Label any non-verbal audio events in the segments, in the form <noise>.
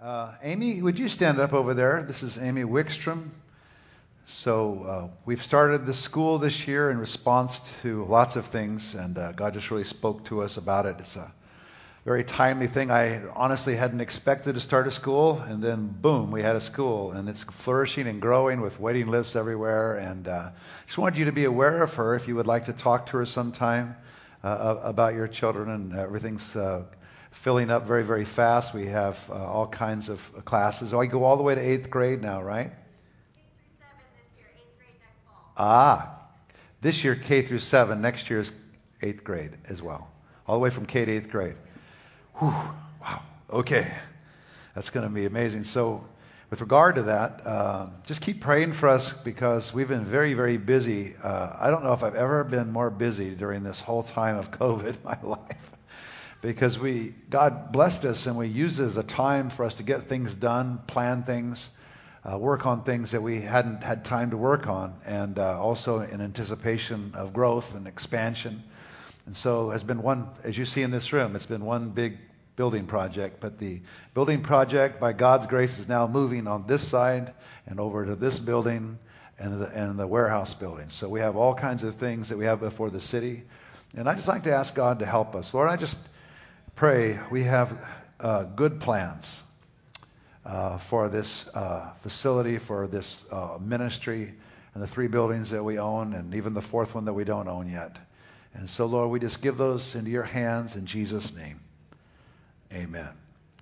Uh, Amy, would you stand up over there? This is Amy Wickstrom. So uh, we've started the school this year in response to lots of things, and uh, God just really spoke to us about it. It's a very timely thing. I honestly hadn't expected to start a school, and then boom, we had a school, and it's flourishing and growing with waiting lists everywhere. And uh, just wanted you to be aware of her if you would like to talk to her sometime uh, about your children, and everything's uh, filling up very, very fast. We have uh, all kinds of classes. Oh, I go all the way to eighth grade now, right? Ah, this year K through seven. Next year is eighth grade as well, all the way from K to eighth grade. Whew, wow. Okay, that's going to be amazing. So, with regard to that, um, just keep praying for us because we've been very, very busy. Uh, I don't know if I've ever been more busy during this whole time of COVID in my <laughs> life because we God blessed us and we used it as a time for us to get things done, plan things, uh, work on things that we hadn't had time to work on, and uh, also in anticipation of growth and expansion. And so has been one, as you see in this room, it's been one big building project. But the building project, by God's grace, is now moving on this side and over to this building and the, and the warehouse building. So we have all kinds of things that we have before the city. And I just like to ask God to help us. Lord, I just pray we have uh, good plans uh, for this uh, facility, for this uh, ministry, and the three buildings that we own, and even the fourth one that we don't own yet. And so, Lord, we just give those into your hands in Jesus' name. Amen.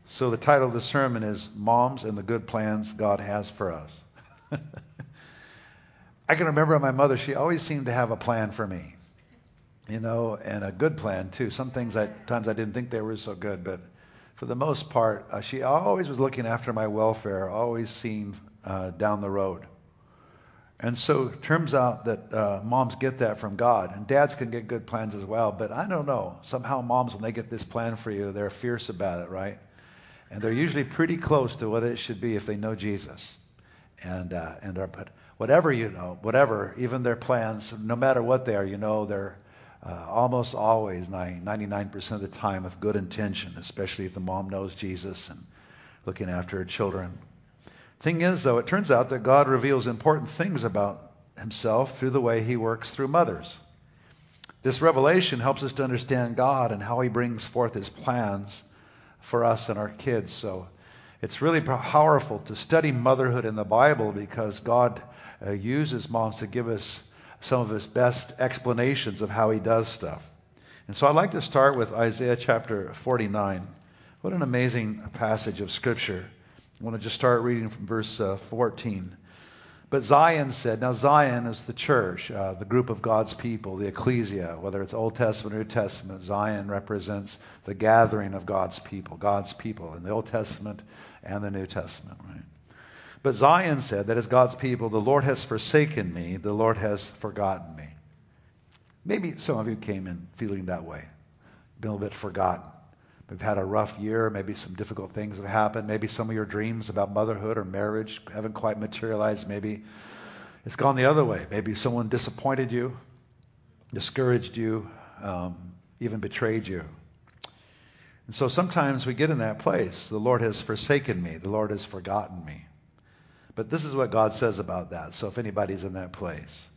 So, the title of the sermon is Moms and the Good Plans God Has for Us. <laughs> I can remember my mother, she always seemed to have a plan for me you know, and a good plan too. Some things at times I didn't think they were so good, but for the most part, uh, she always was looking after my welfare, always seeing uh, down the road. And so it turns out that uh, moms get that from God, and dads can get good plans as well. But I don't know. Somehow moms, when they get this plan for you, they're fierce about it, right? And they're usually pretty close to what it should be if they know Jesus. And uh, and are, but whatever you know, whatever, even their plans, no matter what they are, you know, they're uh, almost always, 99% of the time, with good intention, especially if the mom knows Jesus and looking after her children. Thing is, though, it turns out that God reveals important things about himself through the way he works through mothers. This revelation helps us to understand God and how he brings forth his plans for us and our kids. So it's really powerful to study motherhood in the Bible because God uh, uses moms to give us some of his best explanations of how he does stuff. And so I'd like to start with Isaiah chapter 49. What an amazing passage of Scripture. I want to just start reading from verse uh, 14. But Zion said, now Zion is the church, uh, the group of God's people, the ecclesia, whether it's Old Testament or New Testament. Zion represents the gathering of God's people, God's people in the Old Testament and the New Testament, right? But Zion said, that is God's people, the Lord has forsaken me, the Lord has forgotten me. Maybe some of you came in feeling that way, been a little bit forgotten. We've had a rough year. Maybe some difficult things have happened. Maybe some of your dreams about motherhood or marriage haven't quite materialized. Maybe it's gone the other way. Maybe someone disappointed you, discouraged you, um, even betrayed you. And so sometimes we get in that place. The Lord has forsaken me. The Lord has forgotten me. But this is what God says about that. So if anybody's in that place,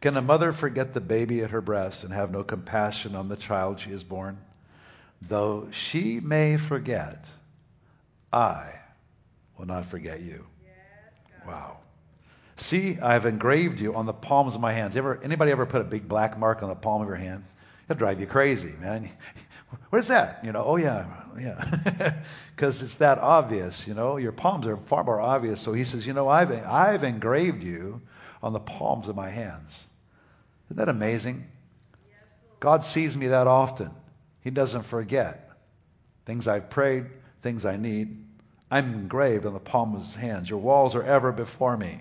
can a mother forget the baby at her breast and have no compassion on the child she has born? Though she may forget, I will not forget you. Wow. See, I have engraved you on the palms of my hands. Ever, anybody ever put a big black mark on the palm of your hand? It'll drive you crazy, man. What is that? You know, oh yeah, yeah. <laughs> Because it's that obvious, you know. Your palms are far more obvious. So he says, you know, I've, I've engraved you on the palms of my hands. Isn't that amazing? God sees me that often. He doesn't forget. Things I've prayed, things I need. I'm engraved on the palm of his hands. Your walls are ever before me.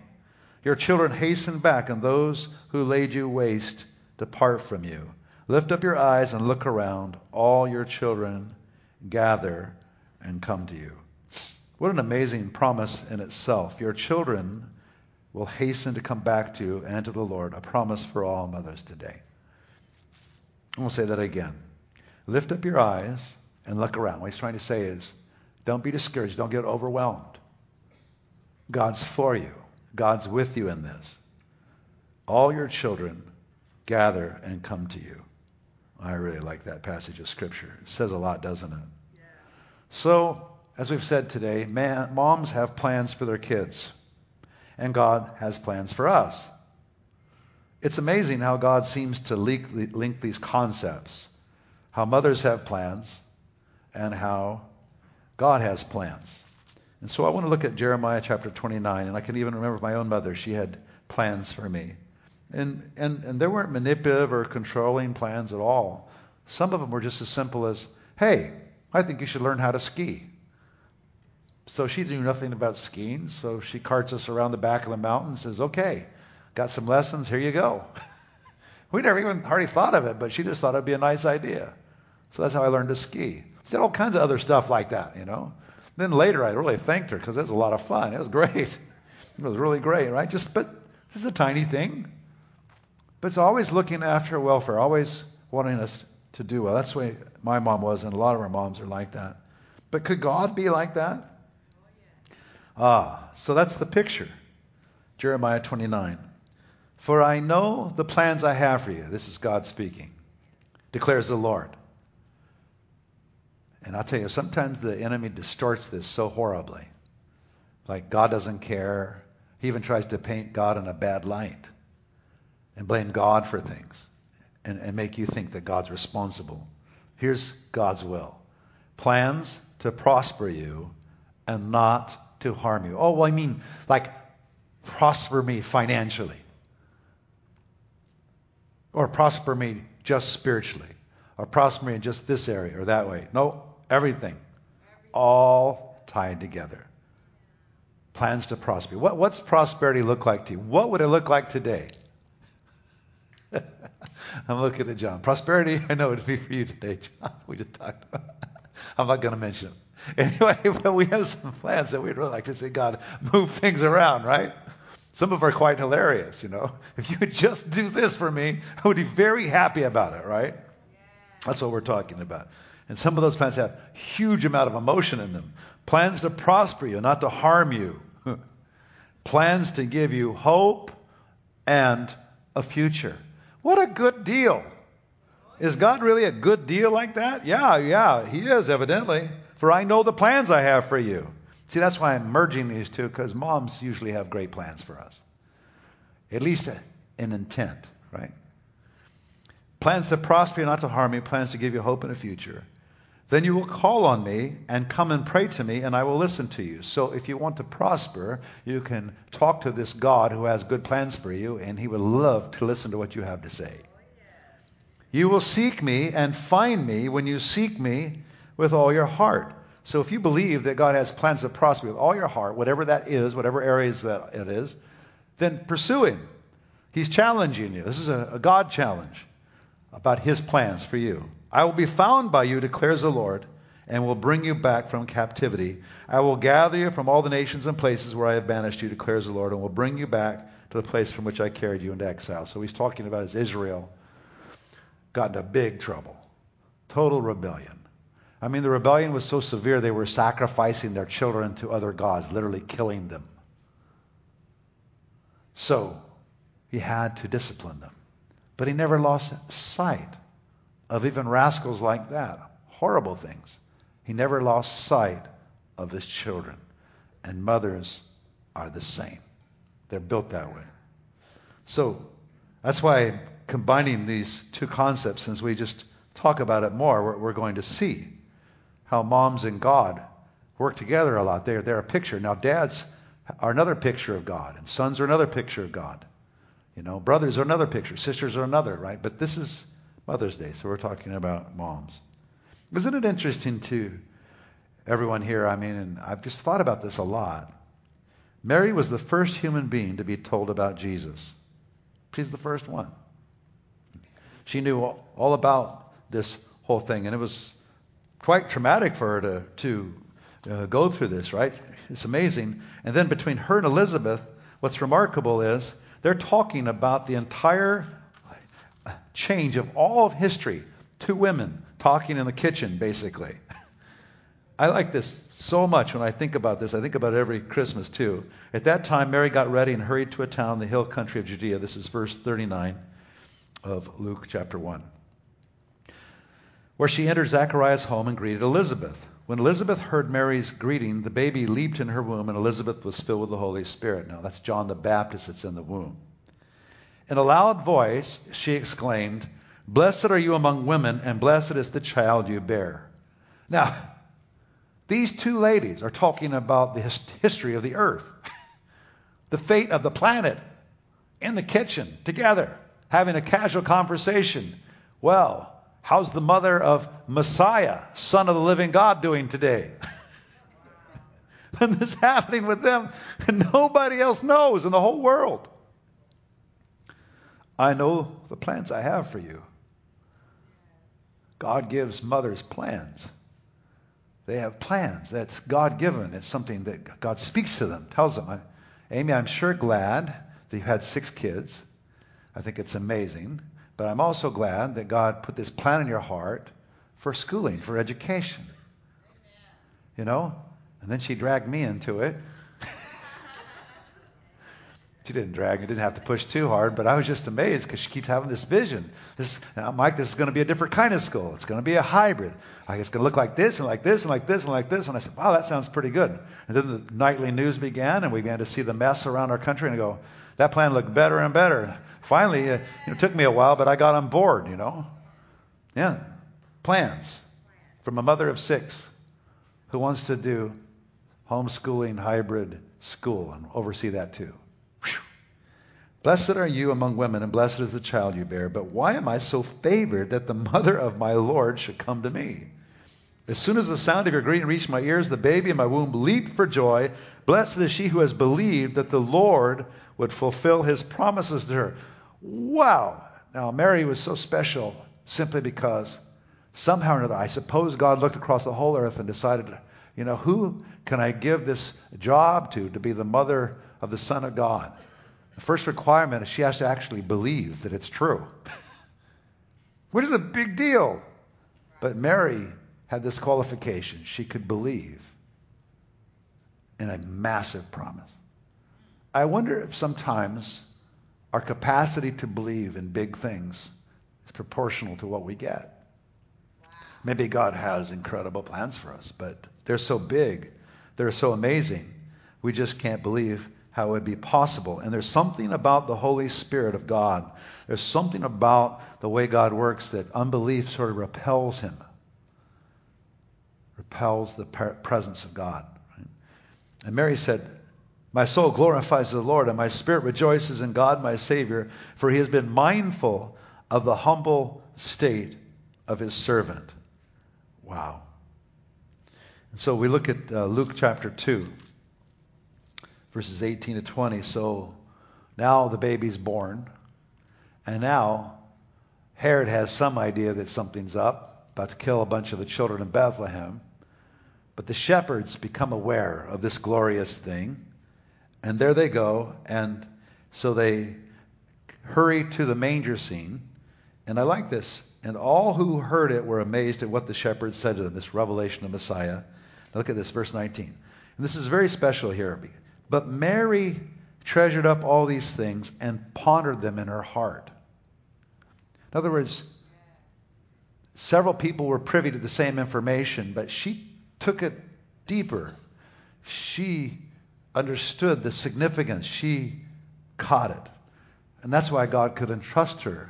Your children hasten back, and those who laid you waste depart from you. Lift up your eyes and look around. All your children gather and come to you. What an amazing promise in itself. Your children will hasten to come back to you and to the Lord. A promise for all mothers today. I'm going to say that again. Lift up your eyes and look around. What he's trying to say is, Don't be discouraged. Don't get overwhelmed. God's for you. God's with you in this. All your children gather and come to you. I really like that passage of Scripture. It says a lot, doesn't it? Yeah. So, as we've said today, man, moms have plans for their kids, and God has plans for us. It's amazing how God seems to link, link these concepts how mothers have plans and how God has plans. And so I want to look at Jeremiah chapter 29, and I can even remember my own mother. She had plans for me. And, and, and there weren't manipulative or controlling plans at all. Some of them were just as simple as, hey, I think you should learn how to ski. So she knew nothing about skiing, so she carts us around the back of the mountain and says, okay, got some lessons, here you go. <laughs> we never even hardly thought of it, but she just thought it'd be a nice idea. So that's how I learned to ski. She did all kinds of other stuff like that, you know. Then later I really thanked her because it was a lot of fun. It was great. <laughs> It was really great, right? Just but this is a tiny thing. But it's always looking after welfare, always wanting us to do well. That's the way my mom was, and a lot of our moms are like that. But could God be like that? Ah, so that's the picture. Jeremiah 29. For I know the plans I have for you. This is God speaking, declares the Lord. And I'll tell you, sometimes the enemy distorts this so horribly. Like God doesn't care. He even tries to paint God in a bad light and blame God for things and, and make you think that God's responsible. Here's God's will plans to prosper you and not to harm you. Oh, well, I mean, like, prosper me financially, or prosper me just spiritually, or prosper me in just this area or that way. No, everything. All tied together. Plans to prosper. What, what's prosperity look like to you? What would it look like today? <laughs> I'm looking at John. Prosperity, <laughs> I know it'd be for you today, John. <laughs> We just talked about. I'm not going to mention it. Anyway, but we have some plans that we'd really like to see God move things around, right? Some of them are quite hilarious, you know. If you would just do this for me, I would be very happy about it, right? That's what we're talking about. And some of those plans have huge amount of emotion in them. Plans to prosper you, not to harm you. plans to give you hope and a future. What a good deal. Is God really a good deal like that? Yeah, yeah, He is, evidently. For I know the plans I have for you. See, that's why I'm merging these two, because moms usually have great plans for us. At least an intent, right? Plans to prosper you, not to harm you, plans to give you hope in a future. Then you will call on me and come and pray to me, and I will listen to you. So if you want to prosper, you can talk to this God who has good plans for you, and he would love to listen to what you have to say. You will seek me and find me when you seek me with all your heart. So if you believe that God has plans to prosper with all your heart, whatever that is, whatever areas that it is, then pursue him. He's challenging you. This is a, a God challenge about his plans for you. I will be found by you, declares the Lord, and will bring you back from captivity. I will gather you from all the nations and places where I have banished you, declares the Lord, and will bring you back to the place from which I carried you into exile. So he's talking about as Israel got into big trouble, total rebellion. I mean, the rebellion was so severe they were sacrificing their children to other gods, literally killing them. So he had to discipline them. But he never lost sight of even rascals like that. Horrible things. He never lost sight of his children. And mothers are the same. They're built that way. So that's why combining these two concepts, since we just talk about it more, we're, we're going to see how moms and God work together a lot. They're, they're a picture. Now, dads are another picture of God, and sons are another picture of God. You know, brothers are another picture, sisters are another, right? But this is Mother's Day, so we're talking about moms. Isn't it interesting to everyone here? I mean, and I've just thought about this a lot. Mary was the first human being to be told about Jesus. She's the first one. She knew all about this whole thing, and it was quite traumatic for her to, to uh, go through this, right? It's amazing. And then between her and Elizabeth, what's remarkable is they're talking about the entire change of all of history. Two women talking in the kitchen, basically. <laughs> I like this so much when I think about this. I think about it every Christmas too. At that time, Mary got ready and hurried to a town in the hill country of Judea. This is verse 39 of Luke chapter 1. Where she entered Zachariah's home and greeted Elizabeth. When Elizabeth heard Mary's greeting, the baby leaped in her womb, and Elizabeth was filled with the Holy Spirit. Now, that's John the Baptist that's in the womb. In a loud voice, she exclaimed, Blessed are you among women, and blessed is the child you bear. Now, these two ladies are talking about the history of the earth, <laughs> the fate of the planet, in the kitchen, together, having a casual conversation. Well, how's the mother of Messiah, son of the living God, doing today? <laughs> and this is happening with them, and nobody else knows in the whole world. I know the plans I have for you. God gives mothers plans. They have plans. That's God given. It's something that God speaks to them, tells them. Amy, I'm sure glad that you've had six kids. I think it's amazing. But I'm also glad that God put this plan in your heart for schooling, for education. You know? And then she dragged me into it. <laughs> She didn't drag. I didn't have to push too hard, but I was just amazed because she keeps having this vision. This, Mike, this is going to be a different kind of school. It's going to be a hybrid. Like it's going to look like this and like this and like this and like this. And I said, wow, that sounds pretty good. And then the nightly news began, and we began to see the mess around our country, and I go, that plan looked better and better. Finally, uh, it took me a while, but I got on board. You know, yeah, plans from a mother of six who wants to do homeschooling hybrid school and oversee that too. Blessed are you among women, and blessed is the child you bear. But why am I so favored that the mother of my Lord should come to me? As soon as the sound of your greeting reached my ears, the baby in my womb leaped for joy. Blessed is she who has believed that the Lord would fulfill his promises to her. Wow. Now, Mary was so special simply because somehow or another, I suppose God looked across the whole earth and decided, you know, who can I give this job to, to be the mother of the Son of God? The first requirement is she has to actually believe that it's true, <laughs> which is a big deal. But Mary had this qualification. She could believe in a massive promise. I wonder if sometimes our capacity to believe in big things is proportional to what we get. Maybe God has incredible plans for us, but they're so big, they're so amazing, we just can't believe how it would be possible. And there's something about the Holy Spirit of God. There's something about the way God works that unbelief sort of repels him, repels the presence of God. And Mary said, My soul glorifies the Lord, and my spirit rejoices in God my Savior, for he has been mindful of the humble state of his servant. Wow. And so we look at uh, Luke chapter 2 verses 18 to 20. So now the baby's born, and now Herod has some idea that something's up, about to kill a bunch of the children in Bethlehem. But the shepherds become aware of this glorious thing, and there they go, and so they hurry to the manger scene. And I like this. And all who heard it were amazed at what the shepherds said to them, this revelation of Messiah. Now look at this, verse 19. And this is very special here but Mary treasured up all these things and pondered them in her heart. In other words, several people were privy to the same information, but she took it deeper. She understood the significance. She caught it. And that's why God could entrust her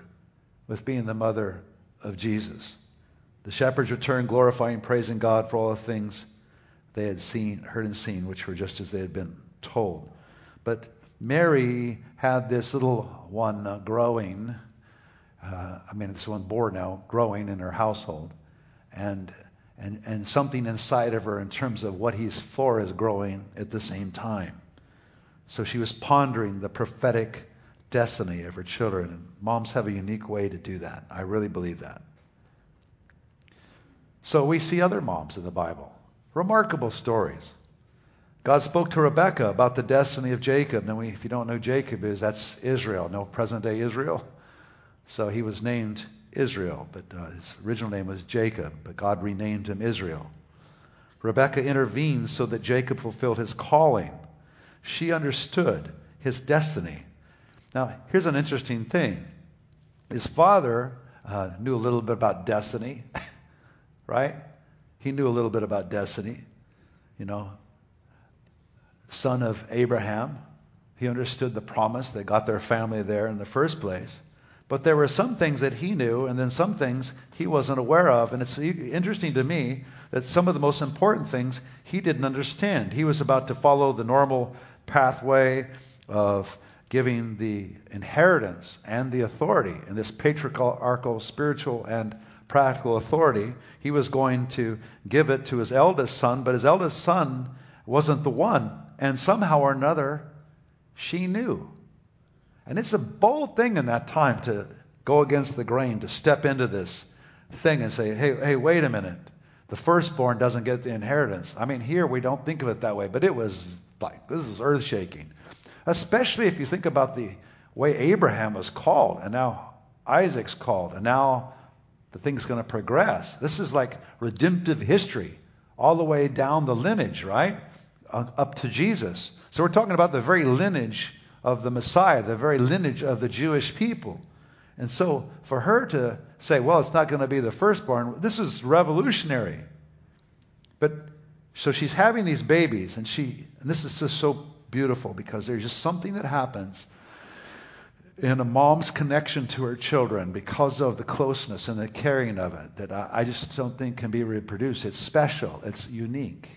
with being the mother of Jesus. The shepherds returned, glorifying, praising God for all the things they had seen, heard and seen, which were just as they had been told. But Mary had this little one uh, growing. Uh, I mean, this one born now, growing in her household, and and and something inside of her in terms of what he's for is growing at the same time. So she was pondering the prophetic destiny of her children. Moms have a unique way to do that. I really believe that. So we see other moms in the Bible. Remarkable stories. God spoke to Rebekah about the destiny of Jacob. Now, if you don't know Jacob is, that's Israel, no present day Israel. So he was named Israel, but uh, his original name was Jacob, but God renamed him Israel. Rebekah intervened so that Jacob fulfilled his calling. She understood his destiny. Now, here's an interesting thing. His father uh, knew a little bit about destiny, <laughs> right? He knew a little bit about destiny. You know, son of Abraham, he understood the promise that got their family there in the first place. But there were some things that he knew, and then some things he wasn't aware of. And it's interesting to me that some of the most important things he didn't understand. He was about to follow the normal pathway of giving the inheritance and the authority, and this patriarchal, spiritual, and practical authority. He was going to give it to his eldest son, but his eldest son wasn't the one. And somehow or another, she knew. And it's a bold thing in that time to go against the grain, to step into this thing and say, hey, hey, wait a minute. The firstborn doesn't get the inheritance. I mean, here we don't think of it that way, but it was like, this is earth shaking. Especially if you think about the way Abraham was called, and now Isaac's called, and now the thing's going to progress. This is like redemptive history, all the way down the lineage, right? Uh, up to Jesus. So we're talking about the very lineage of the Messiah, the very lineage of the Jewish people. And so for her to say, well, it's not going to be the firstborn, this was revolutionary. But so she's having these babies, and she, and this is just so beautiful because there's just something that happens in a mom's connection to her children because of the closeness and the caring of it that I, I just don't think can be reproduced. It's special, it's unique,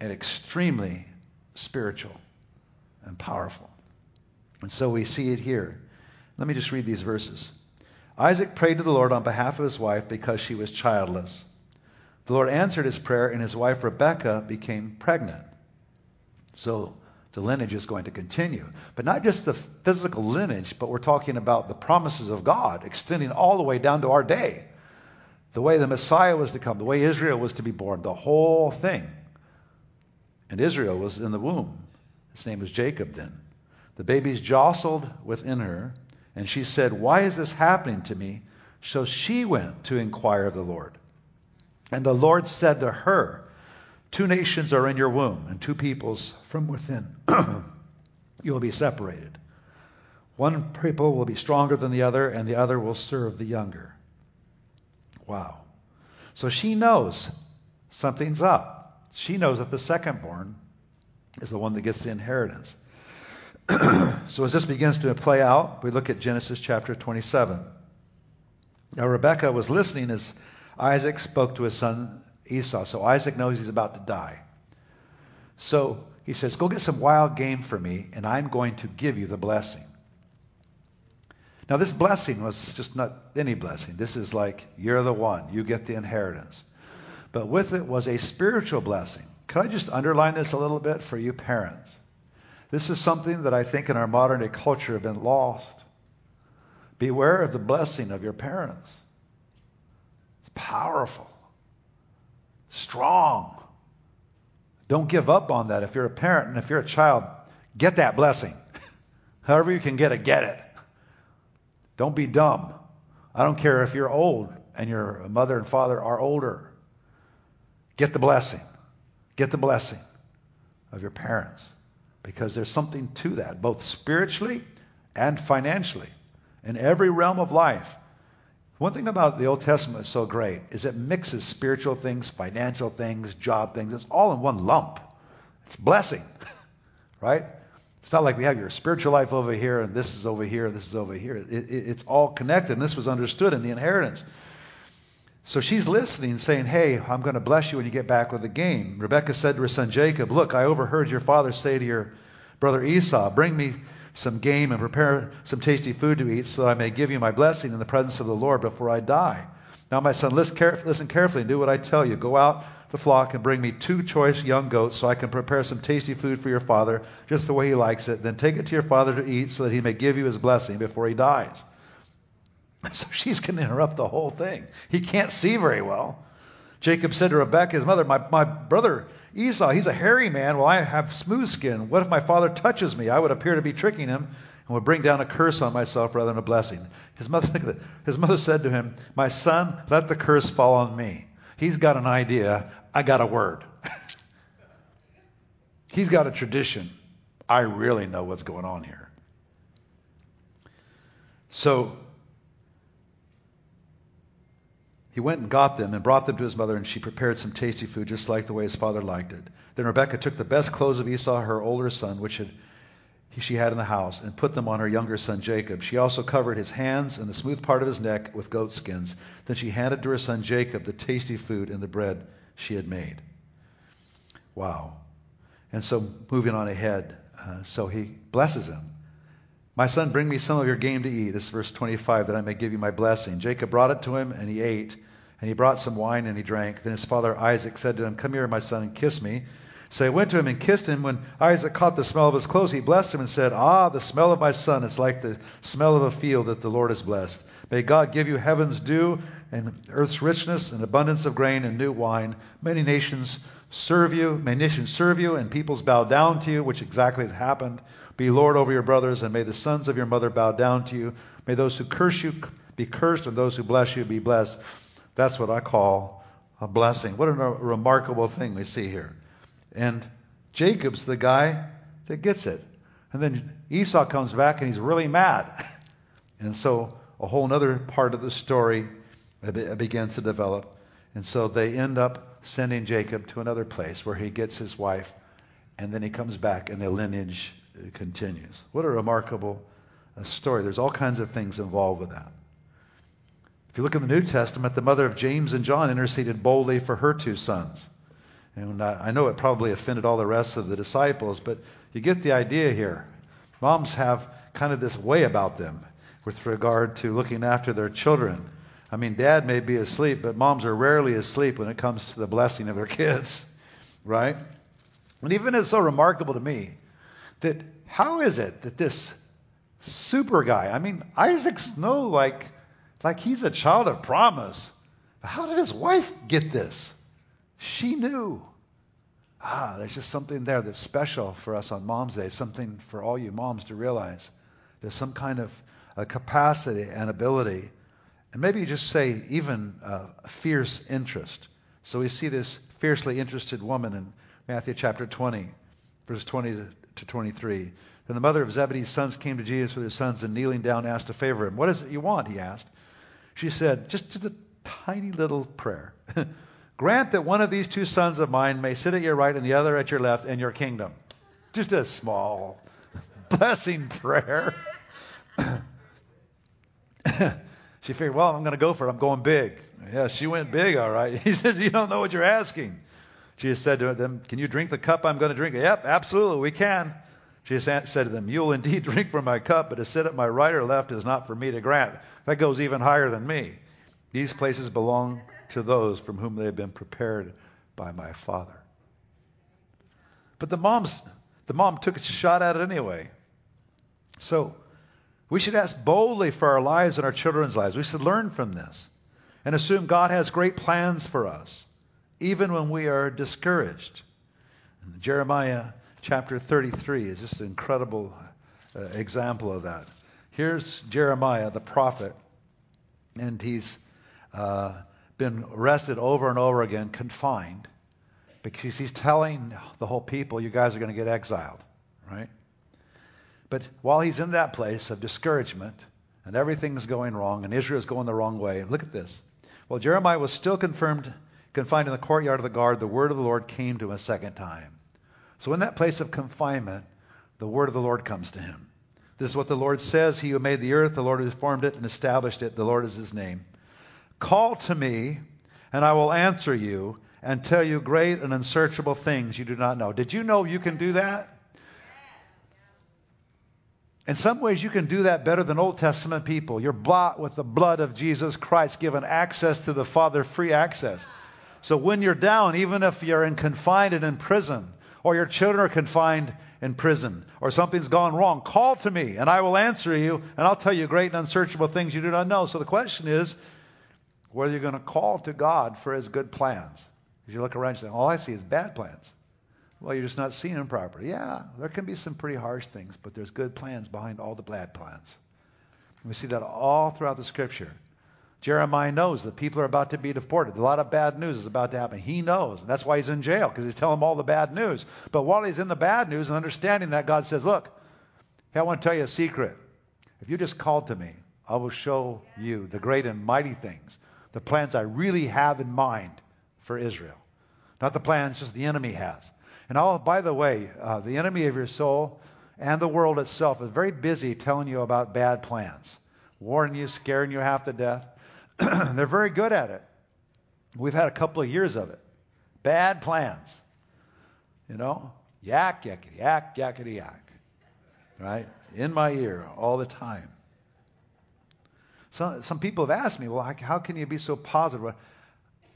and extremely spiritual and powerful. And so we see it here. Let me just read these verses. Isaac prayed to the Lord on behalf of his wife because she was childless. The Lord answered his prayer, and his wife Rebekah became pregnant. So the lineage is going to continue. But not just the physical lineage, but we're talking about the promises of God extending all the way down to our day. The way the Messiah was to come, the way Israel was to be born, the whole thing. And Israel was in the womb. His name was Jacob then. The babies jostled within her, and she said, Why is this happening to me? So she went to inquire of the Lord. And the Lord said to her, Two nations are in your womb, and two peoples from within. <clears throat> you will be separated. One people will be stronger than the other, and the other will serve the younger. Wow. So she knows something's up. She knows that the second born is the one that gets the inheritance. <clears throat> so as this begins to play out, we look at Genesis chapter 27. Now Rebekah was listening as Isaac spoke to his son Esau. So Isaac knows he's about to die. So he says, Go get some wild game for me, and I'm going to give you the blessing. Now, this blessing was just not any blessing. This is like, you're the one, you get the inheritance. But with it was a spiritual blessing. Could I just underline this a little bit for you parents? This is something that I think in our modern day culture have been lost. Beware of the blessing of your parents. It's powerful, strong. Don't give up on that. If you're a parent and if you're a child, get that blessing. <laughs> However you can get it, get it. Don't be dumb. I don't care if you're old and your mother and father are older. Get the blessing. Get the blessing of your parents because there's something to that, both spiritually and financially, in every realm of life. One thing about the Old Testament is so great is it mixes spiritual things, financial things, job things. It's all in one lump. It's blessing, <laughs> right? It's not like we have your spiritual life over here and this is over here, this is over here. It, it, it's all connected, and this was understood in the inheritance. So she's listening, saying, Hey, I'm going to bless you when you get back with the game. Rebekah said to her son Jacob, Look, I overheard your father say to your brother Esau, Bring me some game and prepare some tasty food to eat so that I may give you my blessing in the presence of the Lord before I die. Now, my son, listen, carefully and do what I tell you. Go out the flock and bring me two choice young goats so I can prepare some tasty food for your father, just the way he likes it. Then take it to your father to eat so that he may give you his blessing before he dies. <laughs> So she's going to interrupt the whole thing. He can't see very well. Jacob said to Rebekah, his mother, my, my brother Esau, he's a hairy man. Well, I have smooth skin. What if my father touches me? I would appear to be tricking him and would bring down a curse on myself rather than a blessing. His mother, <laughs> his mother said to him, My son, let the curse fall on me. He's got an idea. I got a word. <laughs> He's got a tradition. I really know what's going on here. So he went and got them and brought them to his mother, and she prepared some tasty food just like the way his father liked it. Then Rebekah took the best clothes of Esau, her older son, which had, she had in the house, and put them on her younger son Jacob. She also covered his hands and the smooth part of his neck with goat skins. Then she handed to her son Jacob the tasty food and the bread she had made. Wow. And so moving on ahead, uh, so he blesses him. My son, bring me some of your game to eat. This is verse 25, that I may give you my blessing. Jacob brought it to him, and he ate. And he brought some wine, and he drank. Then his father Isaac said to him, Come here, my son, and kiss me. So he went to him and kissed him. When Isaac caught the smell of his clothes, he blessed him and said, Ah, the smell of my son is like the smell of a field that the Lord has blessed. May God give you heaven's dew and earth's richness and abundance of grain and new wine. Many nations serve you. May nations serve you and peoples bow down to you, which exactly has happened. Be Lord over your brothers, and may the sons of your mother bow down to you. May those who curse you be cursed, and those who bless you be blessed. That's what I call a blessing. What a remarkable thing we see here. And Jacob's the guy that gets it. And then Esau comes back and he's really mad. <laughs> And so a whole other part of the story begins to develop. And so they end up sending Jacob to another place where he gets his wife. And then he comes back and the lineage continues. What a remarkable uh, story. There's all kinds of things involved with that. If you look in the New Testament, the mother of James and John interceded boldly for her two sons. And I know it probably offended all the rest of the disciples, but you get the idea here. Moms have kind of this way about them with regard to looking after their children. I mean, dad may be asleep, but moms are rarely asleep when it comes to the blessing of their <laughs> kids, right? And even it's so remarkable to me that how is it that this super guy, I mean, Isaac's no like, like he's a child of promise. But how did his wife get this? She knew. Ah, there's just something there that's special for us on Mom's Day, something for all you moms to realize. There's some kind of a capacity and ability, and maybe you just say even a fierce interest. So we see this fiercely interested woman in Matthew chapter 20, verse 20 to 23. Then the mother of Zebedee's sons came to Jesus with his sons and kneeling down asked a favor of him. What is it you want? He asked. She said, just a tiny little prayer. <laughs> Grant that one of these two sons of mine may sit at your right and the other at your left in your kingdom. Just a small <laughs> blessing prayer. <clears throat> she figured, well, I'm going to go for it. I'm going big. Yeah, she went big, all right. <laughs> He says, You don't know what you're asking. Jesus said to them, Can you drink the cup I'm going to drink? Yep, absolutely, we can. Jesus said to them, You will indeed <laughs> drink from my cup, but to sit at my right or left is not for me to grant. That goes even higher than me. These places belong to those from whom they have been prepared by my Father. But the mom's the mom took a shot at it anyway. So we should ask boldly for our lives and our children's lives. We should learn from this and assume God has great plans for us even when we are discouraged. And Jeremiah chapter 33 is just an incredible uh, example of that. Here's Jeremiah, the prophet, and he's uh, been arrested over and over again, confined, because he's telling the whole people, you guys are going to get exiled, right? But while he's in that place of discouragement and everything's going wrong and Israel's going the wrong way, look at this. Well, Jeremiah was still confirmed confined in the courtyard of the guard, the word of the Lord came to him a second time. So in that place of confinement, the word of the Lord comes to him. This is what the Lord says He who made the earth, the Lord who formed it and established it, the Lord is his name. Call to me, and I will answer you and tell you great and unsearchable things you do not know. Did you know you can do that? In some ways, you can do that better than Old Testament people. You're bought with the blood of Jesus Christ, given access to the Father, free access. So when you're down, even if you're in confined and in prison, or your children are confined in prison, or something's gone wrong, call to me, and I will answer you, and I'll tell you great and unsearchable things you do not know. So the question is whether you're going to call to God for his good plans. As you look around, you say, all I see is bad plans. Well, you're just not seeing them properly. Yeah, there can be some pretty harsh things, but there's good plans behind all the bad plans. we see that all throughout the scripture. Jeremiah knows that people are about to be deported. A lot of bad news is about to happen. He knows. And that's why he's in jail, because he's telling them all the bad news. But while he's in the bad news and understanding that, God says, Look, hey, I want to tell you a secret. If you just call to me, I will show you the great and mighty things, the plans I really have in mind for Israel. Not the plans just the enemy has. And oh, by the way, uh, the enemy of your soul and the world itself is very busy telling you about bad plans, warning you, scaring you half to death. <clears throat> They're very good at it. We've had a couple of years of it. Bad plans. You know, yak, yakety, yak, yakety, yak. Yak. Right? In my ear all the time. Some, some people have asked me, well, how can you be so positive?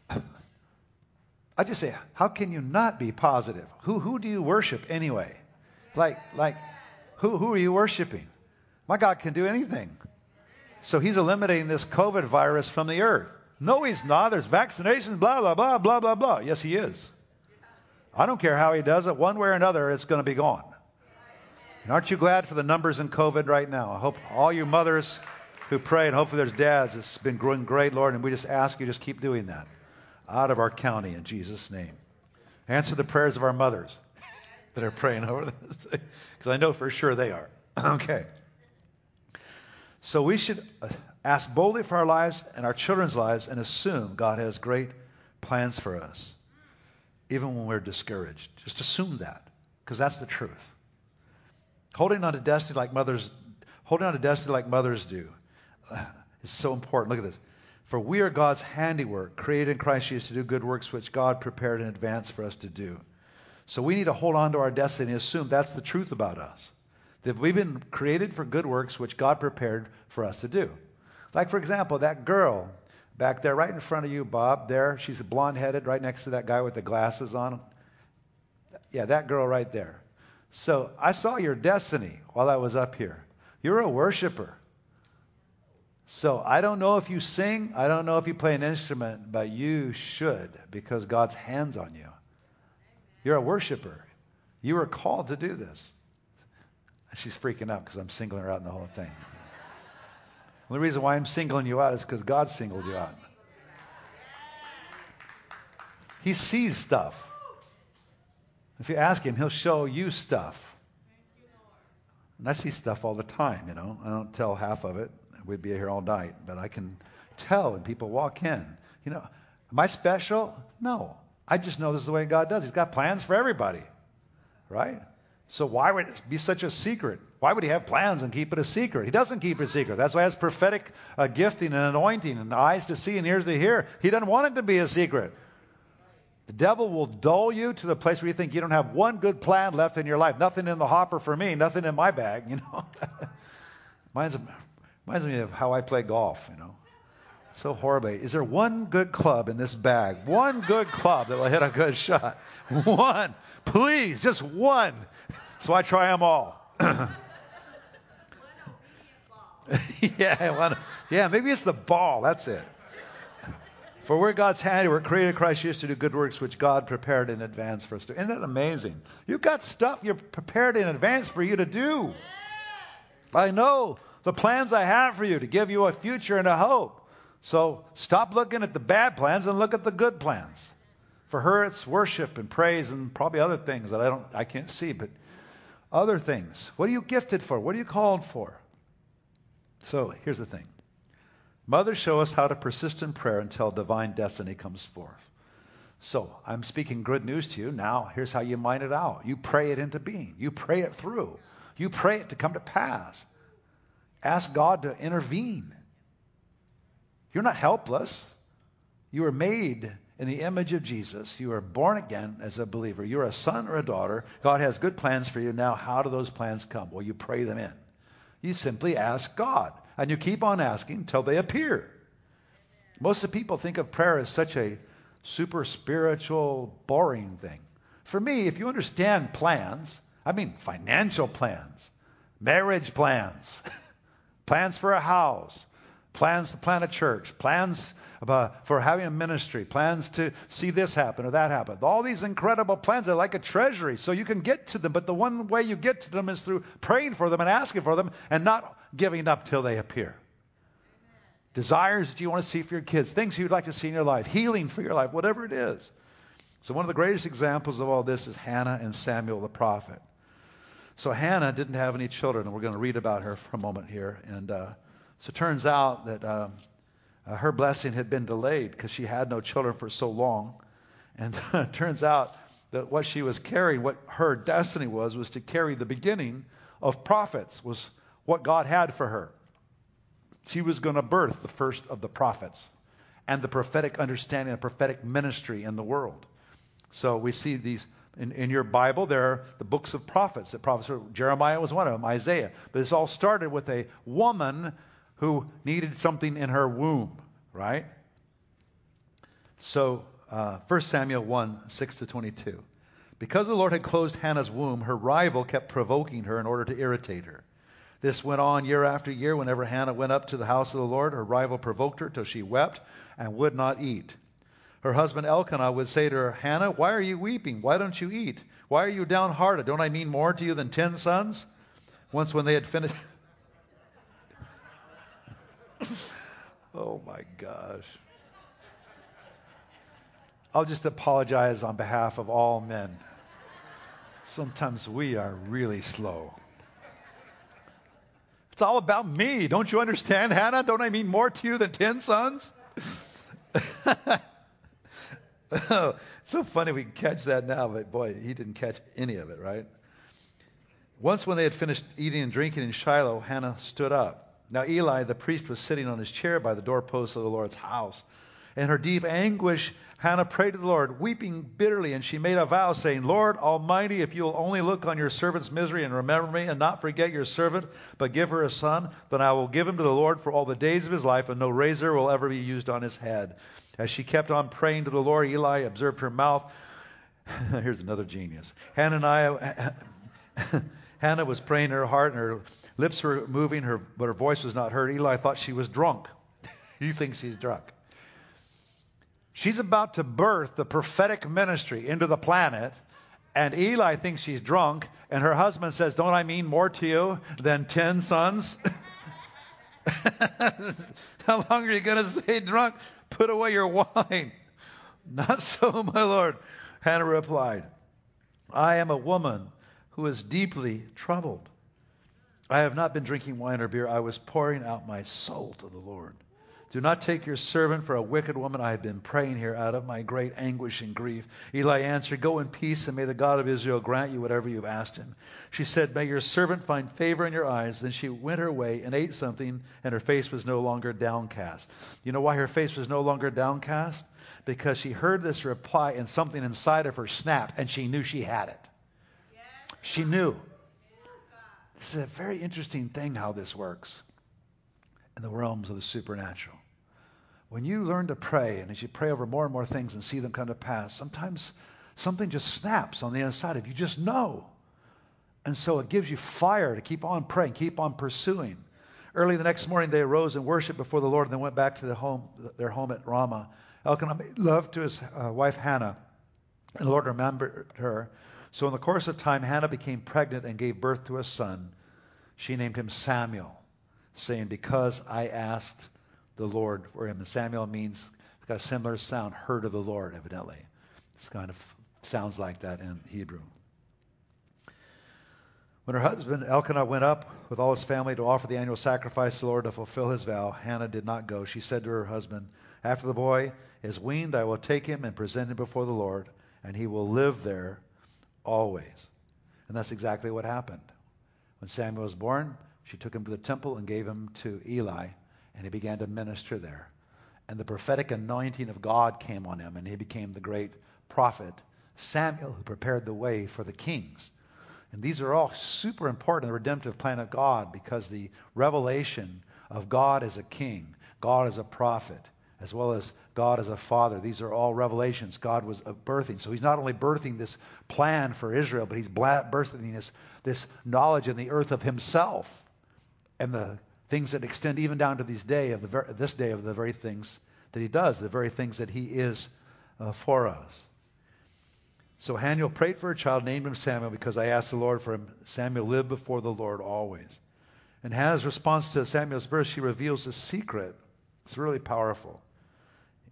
<clears throat> I just say, how can you not be positive? Who, who do you worship anyway? Like, like, who, who are you worshiping? My God can do anything. So he's eliminating this COVID virus from the earth. No, he's not. There's vaccinations, blah, blah, blah, blah, blah, blah. Yes, he is. I don't care how he does it. One way or another, it's going to be gone. And aren't you glad for the numbers in COVID right now? I hope all you mothers who pray, and hopefully there's dads, it's been growing great, Lord, and we just ask you just keep doing that out of our county in Jesus' name. Answer the prayers of our mothers that are praying over this, <laughs> because I know for sure they are. <clears throat> okay. So we should uh, ask boldly for our lives and our children's lives and assume God has great plans for us, even when we're discouraged. Just assume that, because that's the truth. Holding on to destiny like mothers, holding on to destiny like mothers do, uh, is so important. Look at this. For we are God's handiwork, created in Christ Jesus to do good works which God prepared in advance for us to do. So we need to hold on to our destiny and assume that's the truth about us. That we've been created for good works which God prepared for us to do. Like, for example, that girl back there, right in front of you, Bob, there, she's blonde headed, right next to that guy with the glasses on. Yeah, that girl right there. So I saw your destiny while I was up here. You're a worshiper. So I don't know if you sing, I don't know if you play an instrument, but you should because God's hands on you. You're a worshiper. You were called to do this. She's freaking out because I'm singling her out in the whole thing. The reason why I'm singling you out is because God singled you out. He sees stuff. If you ask him, he'll show you stuff. And I see stuff all the time, you know. I don't tell half of it. We'd be here all night. But I can tell when people walk in. You know, am I special? No. I just know this is the way God does. He's got plans for everybody. Right? So why would it be such a secret? Why would he have plans and keep it a secret? He doesn't keep it secret. That's why he has prophetic uh, gifting and anointing and eyes to see and ears to hear. He doesn't want it to be a secret. The devil will dull you to the place where you think you don't have one good plan left in your life. Nothing in the hopper for me, nothing in my bag, <laughs> you know. reminds, reminds me of how I play golf, you know. So horribly. Is there one good club in this bag? One good club that will hit a good shot? <laughs> One. Please, just one. So I try them all. <laughs> yeah, one, yeah, maybe it's the ball. That's it. For we're God's handiwork, created Christ Jesus to do good works which God prepared in advance for us to. Isn't that amazing? You've got stuff you're prepared in advance for you to do. I know the plans I have for you to give you a future and a hope. So stop looking at the bad plans and look at the good plans. For her, it's worship and praise and probably other things that I don't, I can't see, but other things. What are you gifted for? What are you called for? So here's the thing. Mothers show us how to persist in prayer until divine destiny comes forth. So I'm speaking good news to you. Now, here's how you mine it out. You pray it into being. You pray it through. You pray it to come to pass. Ask God to intervene. You're not helpless. You are made in the image of Jesus. You are born again as a believer. You're a son or a daughter. God has good plans for you. Now, how do those plans come? Well, you pray them in. You simply ask God, and you keep on asking until they appear. Most of the people think of prayer as such a super spiritual, boring thing. For me, if you understand plans, I mean financial plans, marriage plans, <laughs> plans for a house, plans to plant a church, plans about, for having a ministry, plans to see this happen or that happen. All these incredible plans are like a treasury, so you can get to them, but the one way you get to them is through praying for them and asking for them and not giving up till they appear. desires that you want to see for your kids, things you'd like to see in your life, healing for your life, whatever it is. So, one of the greatest examples of all this is Hannah and Samuel the prophet. So, Hannah didn't have any children, and we're going to read about her for a moment here. And uh, so, it turns out that um, uh, her blessing had been delayed because she had no children for so long. And <laughs> it turns out that what she was carrying, what her destiny was, was to carry the beginning of prophets, was what God had for her. She was going to birth the first of the prophets and the prophetic understanding, the prophetic ministry in the world. So we see these in, in your Bible. There are the books of prophets. The prophets, Jeremiah was one of them, Isaiah. But this all started with a woman who needed something in her womb, right? So uh, 1 Samuel 1 6 to 22. Because the Lord had closed Hannah's womb, her rival kept provoking her in order to irritate her. This went on year after year. Whenever Hannah went up to the house of the Lord, her rival provoked her till she wept and would not eat. Her husband Elkanah would say to her, Hannah, why are you weeping? Why don't you eat? Why are you downhearted? Don't I mean more to you than ten sons? Once when they had finished. <laughs> oh my gosh. I'll just apologize on behalf of all men. Sometimes we are really slow. It's all about me. Don't you understand, Hannah? Don't I mean more to you than ten sons? oh, <laughs> so funny we can catch that now, but boy, he didn't catch any of it, right? Once, when they had finished eating and drinking in Shiloh, Hannah stood up. Now, Eli, the priest, was sitting on his chair by the doorpost of the Lord's house. In her deep anguish, Hannah prayed to the Lord, weeping bitterly, and she made a vow, saying, Lord Almighty, if you will only look on your servant's misery and remember me, and not forget your servant, but give her a son, then I will give him to the Lord for all the days of his life, and no razor will ever be used on his head. As she kept on praying to the Lord, Eli observed her mouth. <laughs> Here's another genius. Hannah, and <laughs> I. Hannah was praying in her heart, and her lips were moving, her, but her voice was not heard. Eli thought she was drunk. <laughs> you think she's drunk. She's about to birth the prophetic ministry into the planet, and Eli thinks she's drunk, and her husband says, Don't I mean more to you than ten sons? <laughs> How long are you going to stay drunk? Put away your wine. <laughs> Not so, my Lord. Hannah replied, I am a woman who is deeply troubled. I have not been drinking wine or beer. I was pouring out my soul to the Lord. Do not take your servant for a wicked woman. I have been praying here out of my great anguish and grief. Eli answered, Go in peace, and may the God of Israel grant you whatever you've asked him. She said, May your servant find favor in your eyes. Then she went her way and ate something, and her face was no longer downcast. You know why her face was no longer downcast? Because she heard this reply, and something inside of her snapped, and she knew she had it. She knew. This is a very interesting thing how this works in the realms of the supernatural. When you learn to pray, and as you pray over more and more things and see them come to pass, sometimes something just snaps on the inside of you. Just know. And so it gives you fire to keep on praying, keep on pursuing. Early the next morning, they arose and worshiped before the Lord, and then went back to the home, their home at Ramah. Elkanah made love to his uh, wife Hannah, and the Lord remembered her. So in the course of time, Hannah became pregnant and gave birth to a son. She named him Samuel saying, Because I asked the Lord for him. And Samuel means, it's got a similar sound, heard of the Lord, evidently. It's kind of sounds like that in Hebrew. When her husband Elkanah went up with all his family to offer the annual sacrifice to the Lord to fulfill his vow, Hannah did not go. She said to her husband, After the boy is weaned, I will take him and present him before the Lord, and he will live there always. And that's exactly what happened. When Samuel was born, she took him to the temple and gave him to Eli, and he began to minister there. And the prophetic anointing of God came on him, and he became the great prophet Samuel, who prepared the way for the kings. And these are all super important in the redemptive plan of God because the revelation of God as a king, God as a prophet, as well as God as a father. These are all revelations God was birthing. So he's not only birthing this plan for Israel, but he's birthing this, this knowledge in the earth of himself and the things that extend even down to this day of the ver- this day of the very things that he does, the very things that he is uh, for us. So Hannah prayed for a child, named him Samuel, because I asked the Lord for him. Samuel lived before the Lord always. And Hannah's response to Samuel's birth, she reveals a secret. It's really powerful.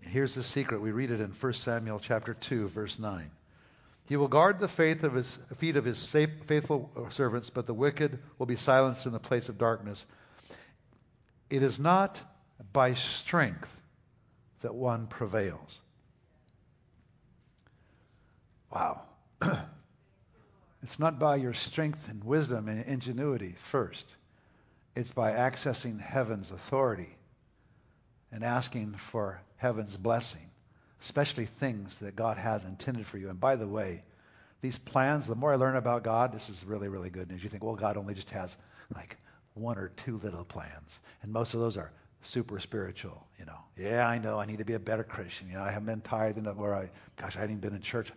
Here's the secret. We read it in 1 Samuel chapter 2, verse 9. He will guard the faith of his, feet of his safe, faithful servants, but the wicked will be silenced in the place of darkness. It is not by strength that one prevails. Wow. <clears throat> it's not by your strength and wisdom and ingenuity first. It's by accessing heaven's authority and asking for heaven's blessing, especially things that God has intended for you. And by the way, these plans, the more I learn about God, this is really, really good news. You think, well, God only just has like one or two little plans. And most of those are super spiritual, you know. Yeah, I know I need to be a better Christian. You know, I haven't been enough where I, gosh, I even been in church.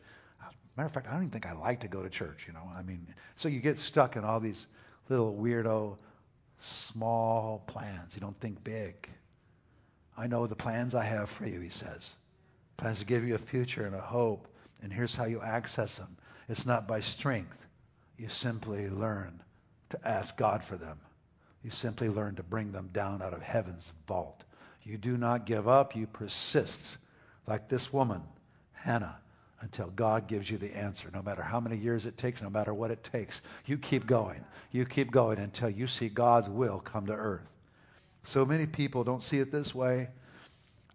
Matter of fact, I don't even think I like to go to church, you know. I mean, so you get stuck in all these little weirdo, small plans. You don't think big. I know the plans I have for you, he says. Plans to give you a future and a hope. And here's how you access them. It's not by strength. You simply learn to ask God for them. You simply learn to bring them down out of heaven's vault. You do not give up. You persist like this woman, Hannah, until God gives you the answer. No matter how many years it takes, no matter what it takes, you keep going. You keep going until you see God's will come to earth. So many people don't see it this way.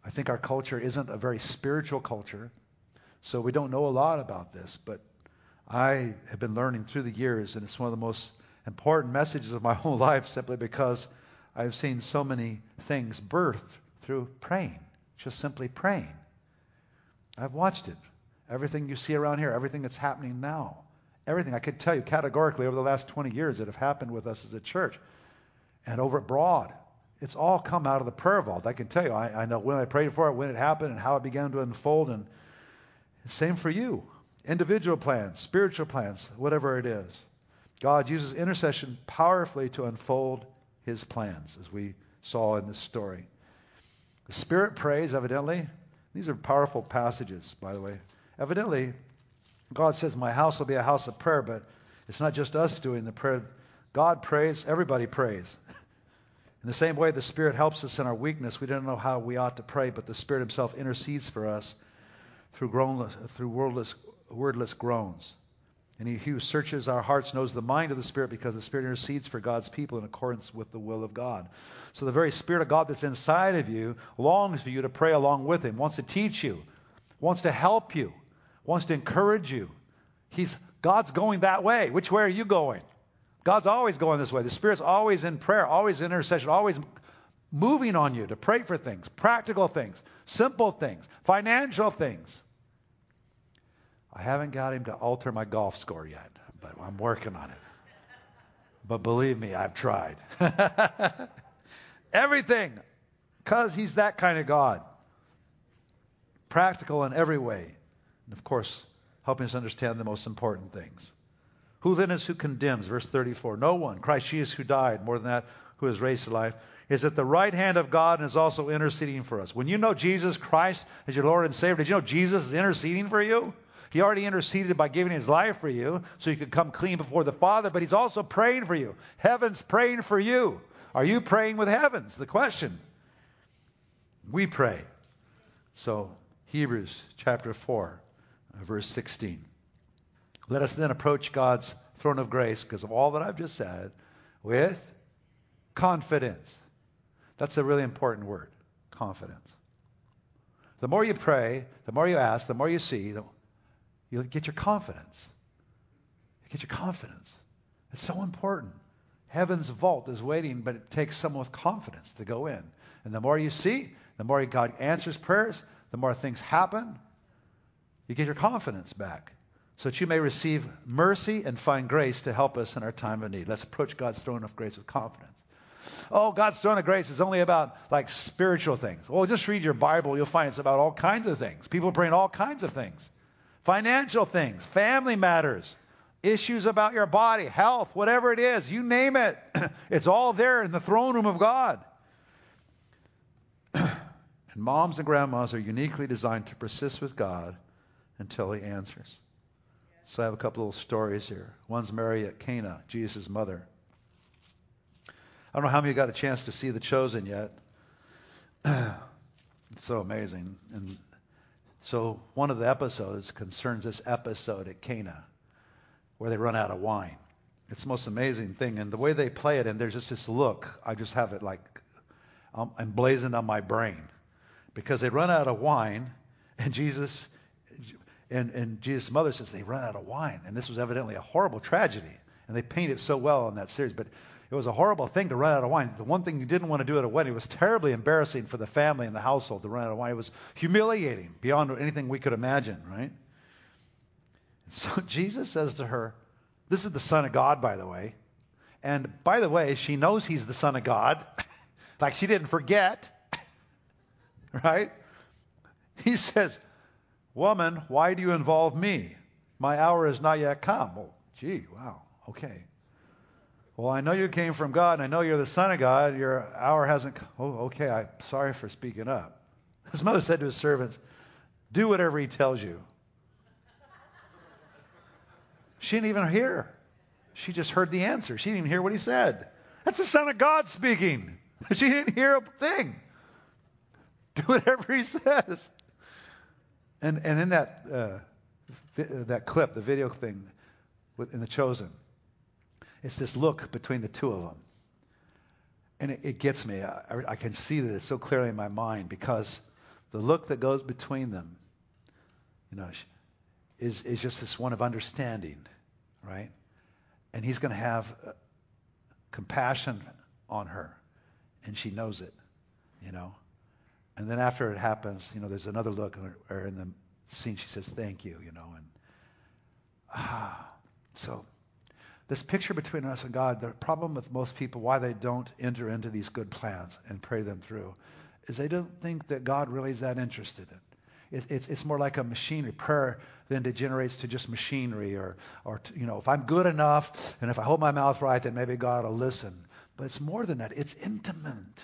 I think our culture isn't a very spiritual culture, so we don't know a lot about this, but I have been learning through the years, and it's one of the most important messages of my <laughs> whole life simply because I've seen so many things birthed through praying, just simply praying. I've watched it. Everything you see around here, everything that's happening now, everything I could tell you categorically over the last 20 years that have happened with us as a church and over at Broad it's all come out of the prayer vault. I can tell you, I, I know when I prayed for it, when it happened, and how it began to unfold. And same for you. Individual plans, spiritual plans, whatever it is. God uses intercession powerfully to unfold his plans, as we saw in this story. The Spirit prays, evidently. These are powerful passages, by the way. Evidently, God says, My house will be a house of prayer, but it's not just us doing the prayer. God prays, everybody prays. <laughs> In the same way, the Spirit helps us in our weakness. We don't know how we ought to pray, but the Spirit Himself intercedes for us through, groanless, through wordless, wordless groans. And he who searches our hearts knows the mind of the Spirit because the Spirit intercedes for God's people in accordance with the will of God. So the very Spirit of God that's inside of you longs for you to pray along with Him, wants to teach you, wants to help you, wants to encourage you. He's, God's going that way. Which way are you going? God's always going this way. The Spirit's always in prayer, always in intercession, always moving on you to pray for things, practical things, simple things, financial things. I haven't got him to alter my golf score yet, but I'm working on it. But believe me, I've tried. <laughs> Everything, because he's that kind of God. Practical in every way. And of course, helping us understand the most important things. Who then is who condemns? Verse 34. No one. Christ Jesus who died, more than that, who is raised to life, is at the right hand of God and is also interceding for us. When you know Jesus Christ as your Lord and Savior, did you know Jesus is interceding for you? He already interceded by giving his life for you so you could come clean before the Father, but he's also praying for you. Heaven's praying for you. Are you praying with heavens? The question. We pray. So, Hebrews chapter 4, verse 16. Let us then approach God's throne of grace because of all that I've just said with confidence. That's a really important word confidence. The more you pray, the more you ask, the more you see, the, you get your confidence. You get your confidence. It's so important. Heaven's vault is waiting, but it takes someone with confidence to go in. And the more you see, the more God answers prayers, the more things happen. You get your confidence back so that you may receive mercy and find grace to help us in our time of need. Let's approach God's throne of grace with confidence. Oh, God's throne of grace is only about like spiritual things. Well, just read your Bible, you'll find it's about all kinds of things. People bring all kinds of things. Financial things, family matters, issues about your body, health, whatever it is, you name it. <clears throat> it's all there in the throne room of God. <clears throat> and moms and grandmas are uniquely designed to persist with God until he answers. So I have a couple of stories here. One's Mary at Cana, Jesus' mother. I don't know how many of you got a chance to see The Chosen yet. <clears throat> it's so amazing. And so one of the episodes concerns this episode at Cana where they run out of wine. It's the most amazing thing. And the way they play it, and there's just this look, I just have it like um, emblazoned on my brain. Because they run out of wine, and Jesus and, and Jesus' mother says they run out of wine. And this was evidently a horrible tragedy. And they paint it so well in that series. But it was a horrible thing to run out of wine. The one thing you didn't want to do at a wedding was terribly embarrassing for the family and the household to run out of wine. It was humiliating beyond anything we could imagine, right? And so <laughs> Jesus says to her, This is the Son of God, by the way. And by the way, she knows he's the Son of God. <laughs> like she didn't forget. <laughs> right? He says, Woman, why do you involve me? My hour has not yet come. Well, gee, wow, okay. Well, I know you came from God, and I know you're the Son of God. Your hour hasn't come. Oh, okay, I'm sorry for speaking up. <laughs> His mother said to his servants, Do whatever he tells you. She didn't even hear. She just heard the answer. She didn't even hear what he said. That's the Son of God speaking. <laughs> She didn't hear a thing. <laughs> Do whatever he says. And, and in that, uh, vi- that clip, the video thing in The Chosen, it's this look between the two of them. And it, it gets me. I, I can see that it's so clearly in my mind because the look that goes between them, you know, is, is just this one of understanding, right? And he's going to have uh, compassion on her, and she knows it, you know. And then after it happens, you know, there's another look, or in the scene she says, "Thank you," you know, and ah, so this picture between us and God. The problem with most people, why they don't enter into these good plans and pray them through, is they don't think that God really is that interested in. It, it's, it's more like a machinery. Prayer then degenerates to just machinery, or, or to, you know, if I'm good enough and if I hold my mouth right, then maybe God will listen. But it's more than that. It's intimate.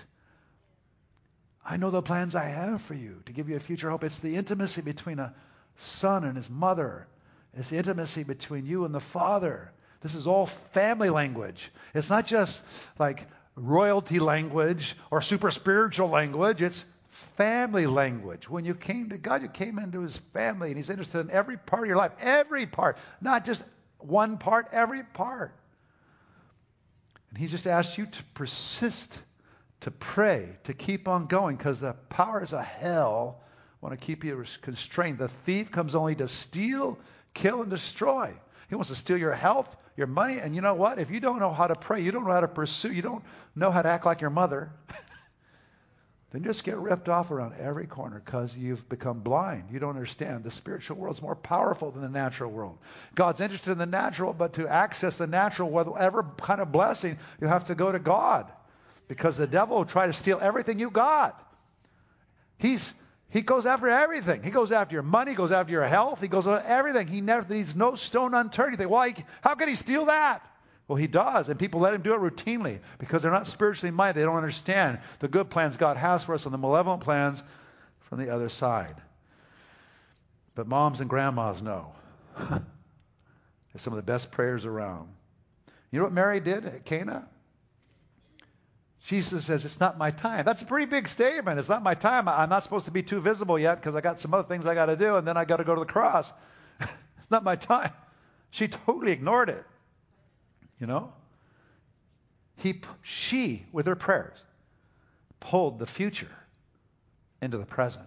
I know the plans I have for you to give you a future hope. It's the intimacy between a son and his mother. It's the intimacy between you and the father. This is all family language. It's not just like royalty language or super spiritual language. It's family language. When you came to God, you came into his family, and he's interested in every part of your life. Every part. Not just one part, every part. And he just asks you to persist to pray, to keep on going, because the powers of hell want to keep you constrained. The thief comes only to steal, kill, and destroy. He wants to steal your health, your money, and you know what? If you don't know how to pray, you don't know how to pursue, you don't know how to act like your mother, <laughs> then you just get ripped off around every corner because you've become blind. You don't understand. The spiritual world is more powerful than the natural world. God's interested in the natural, but to access the natural, whatever kind of blessing, you have to go to God because the devil will try to steal everything you got. He's he goes after everything. He goes after your money, He goes after your health, he goes after everything. He never leaves no stone unturned. You think, well, how could he steal that? Well, he does, and people let him do it routinely because they're not spiritually minded. They don't understand the good plans God has for us and the malevolent plans from the other side. But moms and grandmas know. <laughs> They're some of the best prayers around. You know what Mary did at Cana? Jesus says, It's not my time. That's a pretty big statement. It's not my time. I'm not supposed to be too visible yet because I got some other things I got to do, and then I got to go to the cross. it's <laughs> not my time. She totally ignored it. You know? He, she, with her prayers, pulled the future into the present.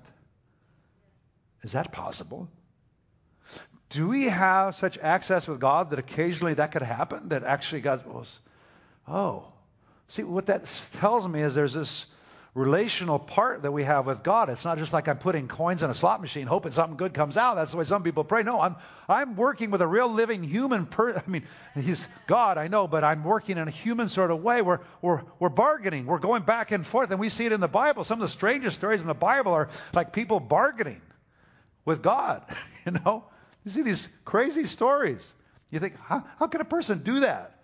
Is that possible? Do we have such access with God that occasionally that could happen? That actually God was, oh, See, what that tells me is there's this relational part that we have with God. It's not just like I'm putting coins in a slot machine hoping something good comes out. That's the way some people pray. No, I'm I'm working with a real living human person. I mean, he's God, I know, but I'm working in a human sort of way. We're we're we're bargaining. We're going back and forth, and we see it in the Bible. Some of the strangest stories in the Bible are like people bargaining with God. <laughs> You know, you see these crazy stories. You think, how, how can a person do that?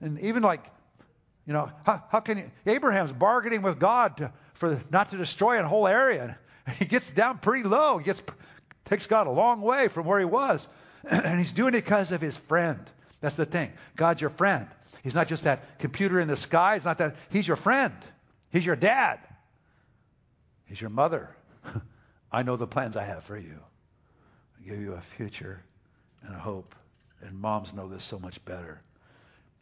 And even like you know, how, how can you, Abraham's bargaining with God to, for not to destroy a whole area. And he gets down pretty low. He gets takes God a long way from where he was. <clears throat> And he's doing it because of his friend. That's the thing. God's your friend. He's not just that computer in the sky. He's not that. He's your friend. He's your dad. He's your mother. <laughs> I know the plans I have for you. I give you a future and a hope. And moms know this so much better.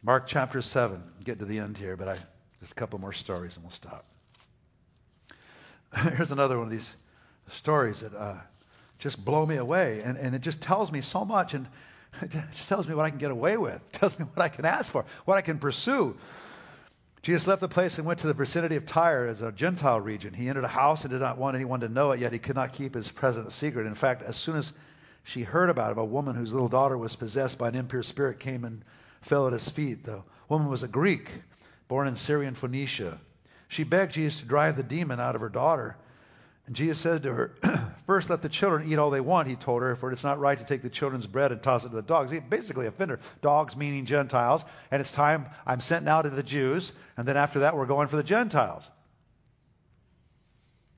Mark chapter 7. Get to the end here, but I just a couple more stories and we'll stop. <laughs> Here's another one of these stories that uh, just blow me away. And, and it just tells me so much. And <laughs> it just tells me what I can get away with. It <laughs> tells me what I can ask for, what I can pursue. Jesus left the place and went to the vicinity of Tyre as a Gentile region. He entered a house and did not want anyone to know it, yet he could not keep his presence secret. In fact, as soon as she heard about him, a woman whose little daughter was possessed by an impure spirit came and fell at his feet. The woman was a Greek, born in Syrian Phoenicia. She begged Jesus to drive the demon out of her daughter. And Jesus said to her, <clears throat> First, let the children eat all they want, he told her, for it's not right to take the children's bread and toss it to the dogs. He basically offended dogs, meaning Gentiles. And it's time I'm sent now to the Jews, and then after that, we're going for the Gentiles.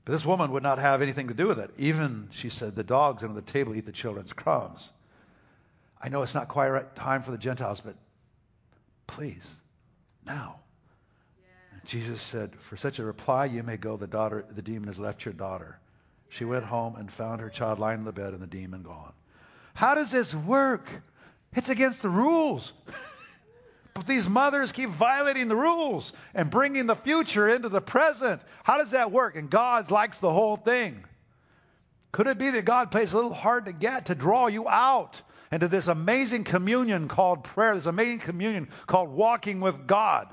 But this woman would not have anything to do with it. Even, she said, the dogs under the table eat the children's crumbs. I know it's not quite right time for the Gentiles, but please, now. Jesus said, For such a reply you may go, the daughter the demon has left your daughter. She went home and found her child lying in the bed and the demon gone. How does this work? It's against the rules. <laughs> but these mothers keep violating the rules and bringing the future into the present. How does that work? And God likes the whole thing. Could it be that God plays a little hard to get to draw you out into this amazing communion called prayer, this amazing communion called walking with God?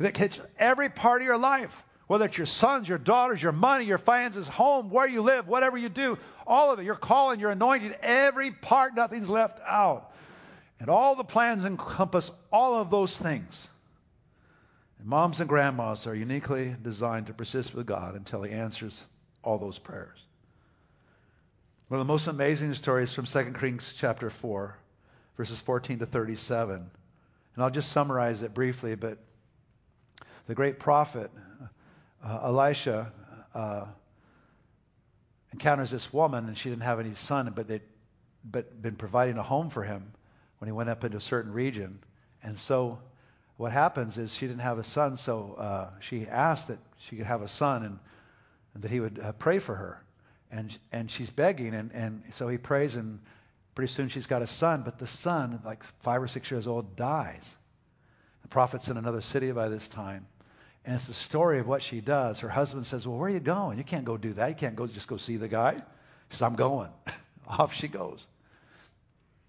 that hits every part of your life, whether it's your sons, your daughters, your money, your finances, home, where you live, whatever you do, all of it, your calling, your anointing, every part, nothing's left out. And all the plans encompass all of those things. And moms and grandmas are uniquely designed to persist with God until He answers all those prayers. One of the most amazing stories from 2 Kings chapter 4, verses 14 to 37. And I'll just summarize it briefly, but the great prophet uh, Elisha uh, encounters this woman, and she didn't have any son, but they but been providing a home for him when he went up into a certain region. And so, what happens is she didn't have a son, so uh, she asked that she could have a son, and, and that he would uh, pray for her. And and she's begging, and and so he prays, and pretty soon she's got a son, but the son, like five or six years old, dies. The prophet's in another city by this time. And it's the story of what she does. Her husband says, Well, where are you going? You can't go do that. You can't go just go see the guy. She says, I'm going. <laughs> Off she goes.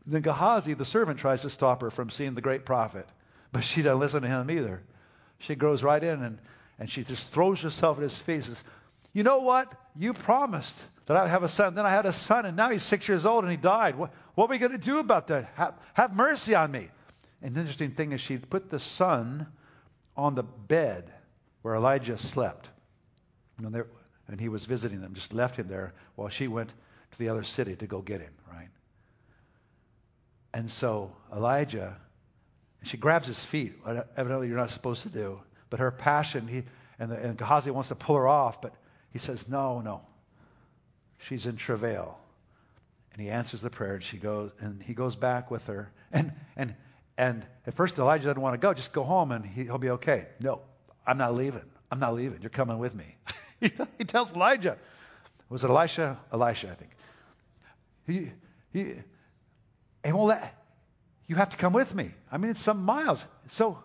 Then Gehazi, the servant, tries to stop her from seeing the great prophet. But she doesn't listen to him either. She goes right in and, and she just throws herself at his feet and says, You know what? You promised that I would have a son. Then I had a son, and now he's six years old and he died. What, what are we going to do about that? Have, have mercy on me. And the interesting thing is, she put the son on the bed where Elijah slept. and he was visiting them, just left him there while she went to the other city to go get him, right? And so Elijah, she grabs his feet, evidently you're not supposed to do, but her passion, he, and, the, and Gehazi wants to pull her off, but he says, no, no. She's in travail. And he answers the prayer, and she goes, and he goes back with her. And, and, and at first Elijah doesn't want to go, just go home and he, he'll be okay. No, I'm not leaving. I'm not leaving. You're coming with me. <laughs> he tells Elijah. Was it Elisha? Elisha, I think. He, he, he won't let, you have to come with me. I mean, it's some miles. So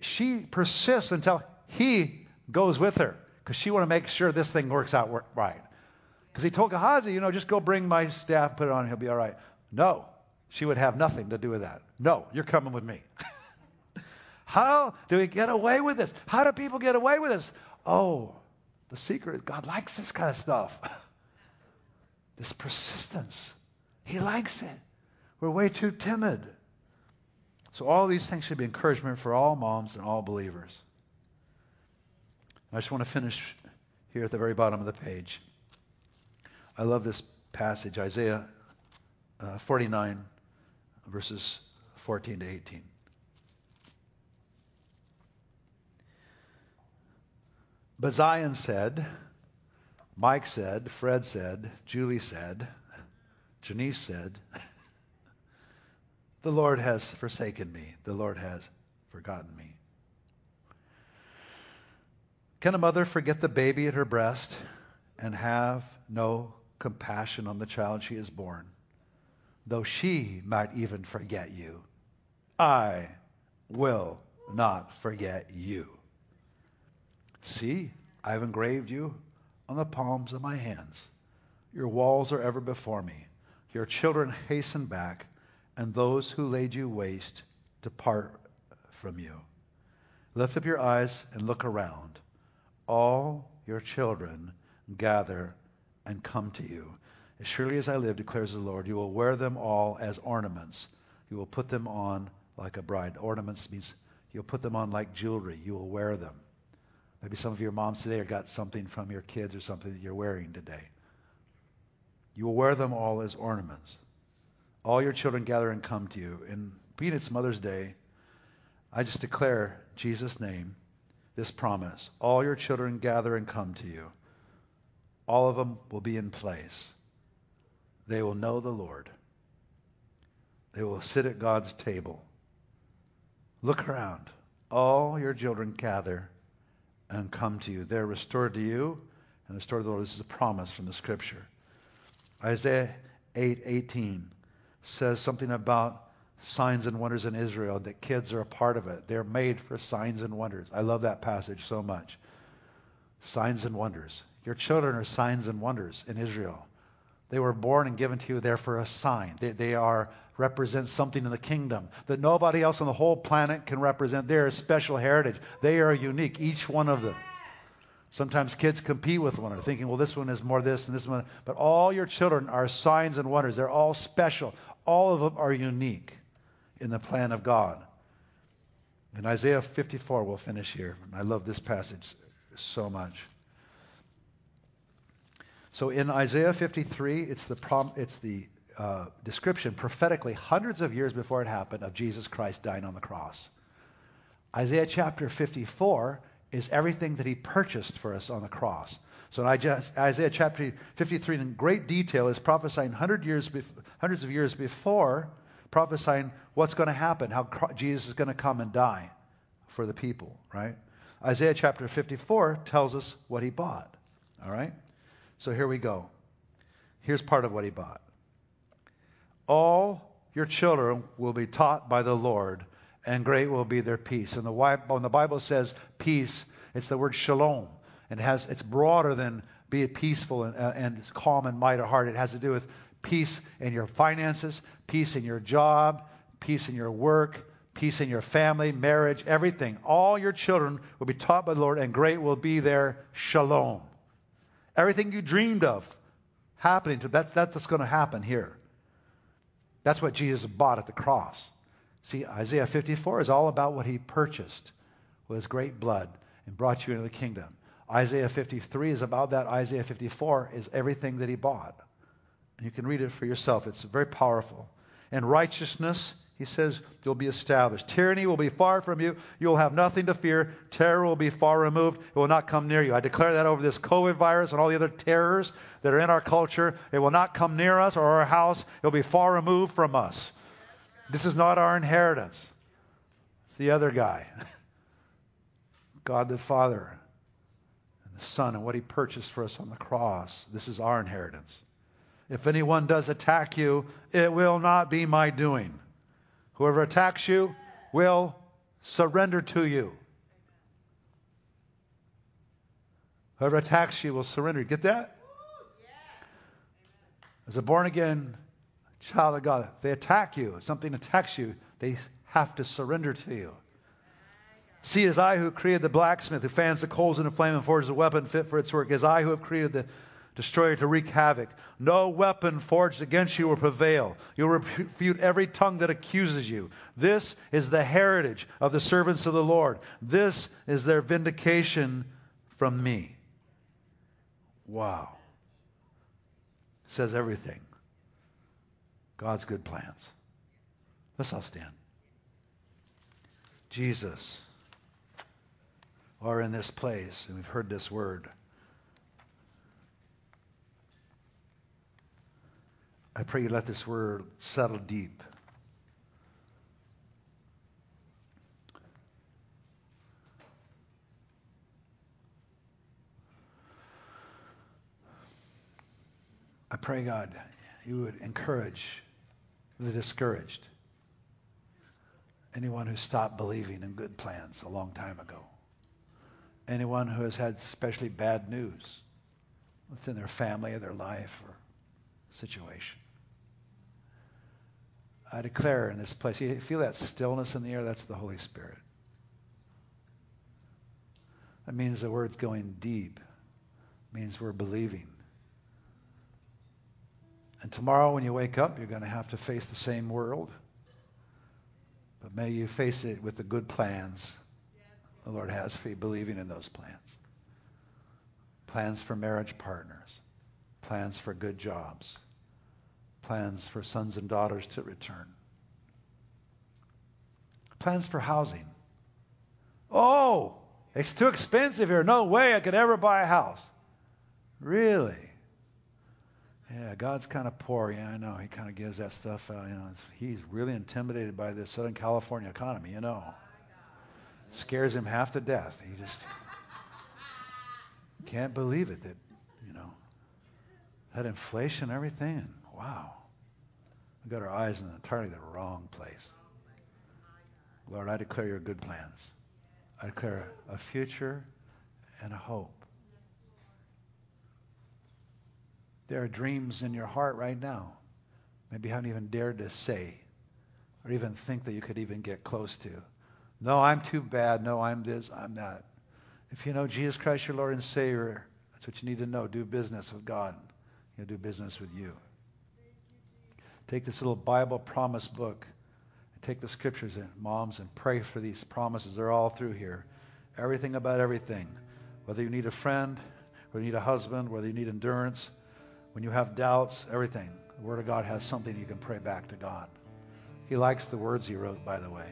she persists until he goes with her because she want to make sure this thing works out right. Because he told Gehazi, you know, just go bring my staff, put it on, he'll be all right. No, she would have nothing to do with that. No, you're coming with me. <laughs> How do we get away with this? How do people get away with this? Oh, the secret is God likes this kind of stuff. <laughs> this persistence. He likes it. We're way too timid. So all these things should be encouragement for all moms and all believers. I just want to finish here at the very bottom of the page. I love this passage, Isaiah uh, 49, verses 14 to 18. But Zion said, Mike said, Fred said, Julie said, Janice said, <laughs> The Lord has forsaken me. The Lord has forgotten me. Can a mother forget the baby at her breast and have no compassion on the child she has born? Though she might even forget you, I will not forget you. See, I have engraved you on the palms of my hands. Your walls are ever before me. Your children hasten back, and those who laid you waste depart from you. Lift up your eyes and look around. All your children gather and come to you. As surely as I live, declares the Lord, you will wear them all as ornaments. You will put them on like a bride. Ornaments means you'll put them on like jewelry. You will wear them. Maybe some of your moms today got something from your kids or something that you're wearing today. You will wear them all as ornaments. All your children gather and come to you. And being it's Mother's Day, I just declare Jesus' name this promise. All your children gather and come to you. All of them will be in place. They will know the Lord. They will sit at God's table. Look around. All your children gather and come to you. They're restored to you and restored to the Lord. This is a promise from the scripture. Isaiah 8:18 says something about signs and wonders in Israel that kids are a part of it. They're made for signs and wonders. I love that passage so much. Signs and wonders. Your children are signs and wonders in Israel. They were born and given to you there for a sign. They, they are represent something in the kingdom that nobody else on the whole planet can represent. They're a special heritage. They are unique, each one of them. Sometimes kids compete with one another, thinking, well, this one is more this and this one. But all your children are signs and wonders. They're all special. All of them are unique in the plan of God. In Isaiah 54, we'll finish here. I love this passage so much. So in Isaiah 53, it's the, prom, it's the uh, description prophetically, hundreds of years before it happened, of Jesus Christ dying on the cross. Isaiah chapter 54 is everything that he purchased for us on the cross. So in Isaiah chapter 53, in great detail, is prophesying hundred years, hundreds of years before, prophesying what's going to happen, how Jesus is going to come and die for the people, right? Isaiah chapter 54 tells us what he bought, all right? So here we go. Here's part of what he bought. All your children will be taught by the Lord, and great will be their peace. And the, when the Bible says peace, it's the word shalom. And it has, it's broader than be peaceful and, uh, and calm and might of heart. It has to do with peace in your finances, peace in your job, peace in your work, peace in your family, marriage, everything. All your children will be taught by the Lord, and great will be their shalom. Everything you dreamed of happening to that's that's what's going to happen here. That's what Jesus bought at the cross. See, Isaiah 54 is all about what he purchased with his great blood and brought you into the kingdom. Isaiah 53 is about that. Isaiah 54 is everything that he bought. You can read it for yourself. It's very powerful. And righteousness, he says, you'll be established. Tyranny will be far from you. You'll have nothing to fear. Terror will be far removed. It will not come near you. I declare that over this COVID virus and all the other terrors that are in our culture. It will not come near us or our house. It will be far removed from us. This is not our inheritance. It's the other guy. <laughs> God the Father and the Son and what he purchased for us on the cross. This is our inheritance. If anyone does attack you, it will not be my doing. Whoever attacks you will surrender to you. Whoever attacks you will surrender. Get that? As a born again child of God, if they attack you, if something attacks you, they have to surrender to you. See, it is I who created the blacksmith, who fans the coals in a flame and forges a weapon fit for its work. It is I who have created the destroyer to wreak havoc. No weapon forged against you will prevail. You'll refute every tongue that accuses you. This is the heritage of the servants of the Lord. This is their vindication from me. Wow. Says everything. God's good plans. Let's all stand. Jesus are in this place, and we've heard this word. I pray you let this word settle deep. I pray, God, you would encourage the discouraged, anyone who stopped believing in good plans a long time ago, anyone who has had especially bad news within their family or their life or situation. I declare in this place, you feel that stillness in the air? That's the Holy Spirit. That means the word's going deep. It means we're believing. And tomorrow when you wake up, you're going to have to face the same world. But may you face it with the good plans the Lord has for you, believing in those plans. Plans for marriage partners, plans for good jobs, plans for sons and daughters to return, plans for housing. Oh, it's too expensive here. No way I could ever buy a house. Really? Yeah, God's kind of poor. Yeah, I know. He kind of gives that stuff out. You know, he's really intimidated by the Southern California economy. You know, scares him half to death. He just can't believe it that you know that inflation, everything. Wow, we got our eyes in entirely the wrong place. Lord, I declare your good plans. I declare a future and a hope. There are dreams in your heart right now. Maybe you haven't even dared to say or even think that you could even get close to. No, I'm too bad. No, I'm this, I'm that. If you know Jesus Christ, your Lord and Savior, that's what you need to know. Do business with God. He'll do business with you. Take this little Bible promise book and take the scriptures and moms and pray for these promises. They're all through here. Everything about everything. Whether you need a friend, whether you need a husband, whether you need endurance, when you have doubts, everything, the Word of God has something you can pray back to God. He likes the words he wrote, by the way.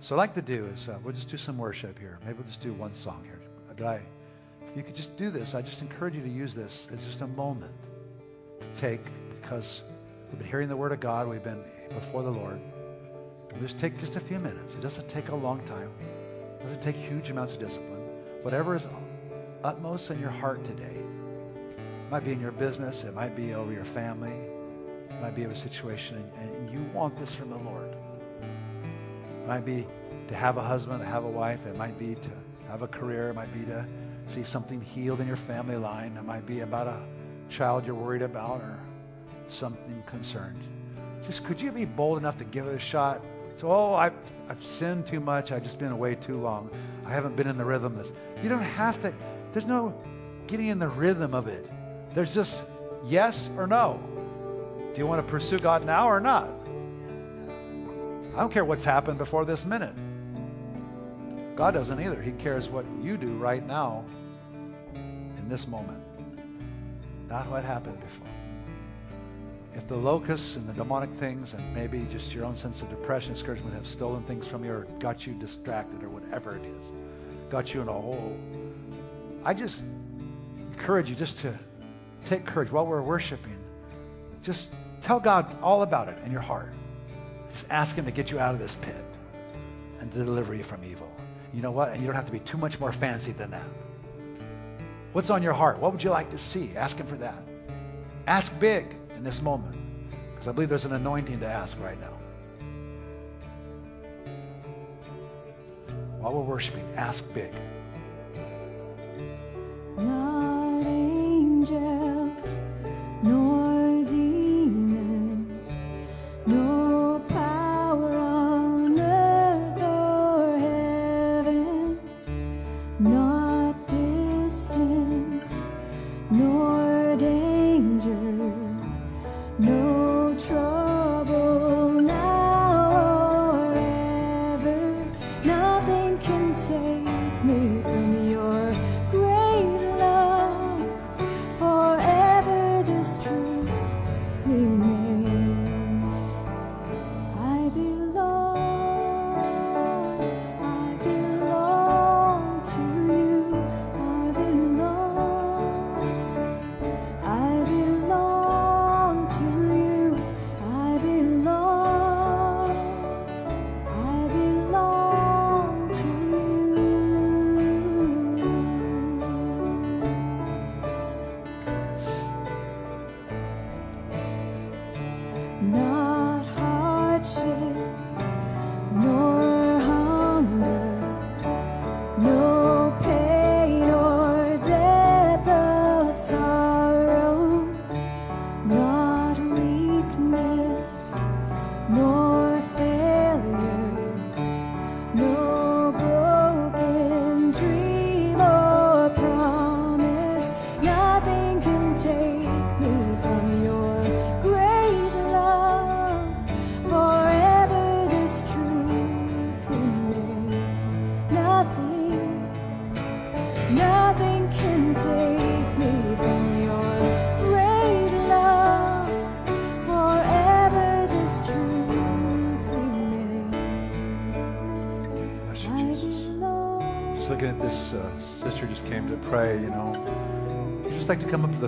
So I'd like to do is uh, we'll just do some worship here. Maybe we'll just do one song here. I, if you could just do this, I just encourage you to use this as just a moment take because we've been hearing the Word of God. We've been before the Lord. We'll just take just a few minutes. It doesn't take a long time. It doesn't take huge amounts of discipline. Whatever is utmost in your heart today, it might be in your business. It might be over your family. It might be a situation, and, and you want this from the Lord. It might be to have a husband, to have a wife. It might be to have a career. It might be to see something healed in your family line. It might be about a child you're worried about or something concerned. Just could you be bold enough to give it a shot? So, oh, I've, I've sinned too much. I've just been away too long. I haven't been in the rhythm. This. You don't have to. There's no getting in the rhythm of it. There's just yes or no. Do you want to pursue God now or not? I don't care what's happened before this minute. God doesn't either. He cares what you do right now in this moment, not what happened before. If the locusts and the demonic things and maybe just your own sense of depression, discouragement have stolen things from you or got you distracted or whatever it is, got you in a hole, I just encourage you just to take courage while we're worshiping. Just tell God all about it in your heart. Just ask Him to get you out of this pit and to deliver you from evil. You know what? And you don't have to be too much more fancy than that. What's on your heart? What would you like to see? Ask Him for that. Ask big in this moment because I believe there's an anointing to ask right now. While we're worshiping, ask big. Nothing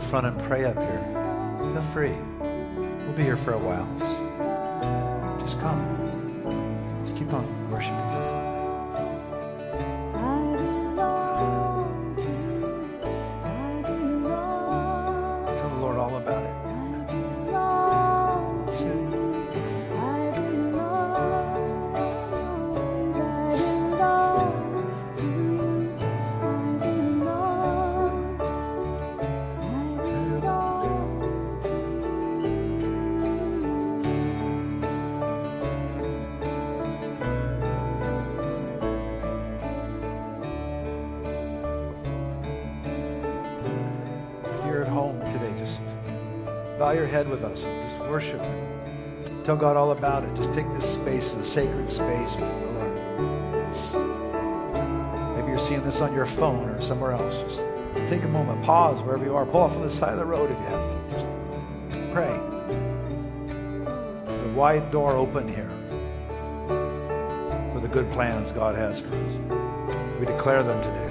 front and pray up sacred space before the Lord. Maybe you're seeing this on your phone or somewhere else. Just take a moment, pause wherever you are, pull off on the side of the road if you have to. Just pray. There's a wide door open here for the good plans God has for us. We declare them today.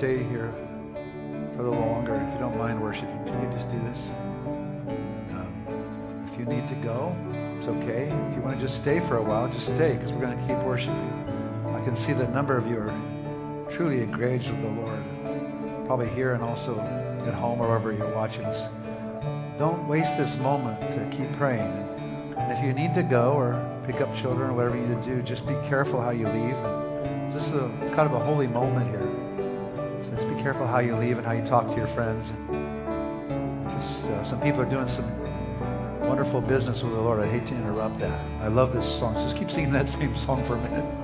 Stay here for a little longer. If you don't mind worshiping, can you just do this? And, um, if you need to go, it's okay. If you want to just stay for a while, just stay because we're going to keep worshiping. I can see that a number of you are truly engaged with the Lord, probably here and also at home or wherever you're watching us. Don't waste this moment to keep praying. And if you need to go or pick up children or whatever you need to do, just be careful how you leave. This is a kind of a holy moment here careful how you leave and how you talk to your friends. Just uh, some people are doing some wonderful business with the Lord. I hate to interrupt that. I love this song. So just keep singing that <laughs> same song for a minute.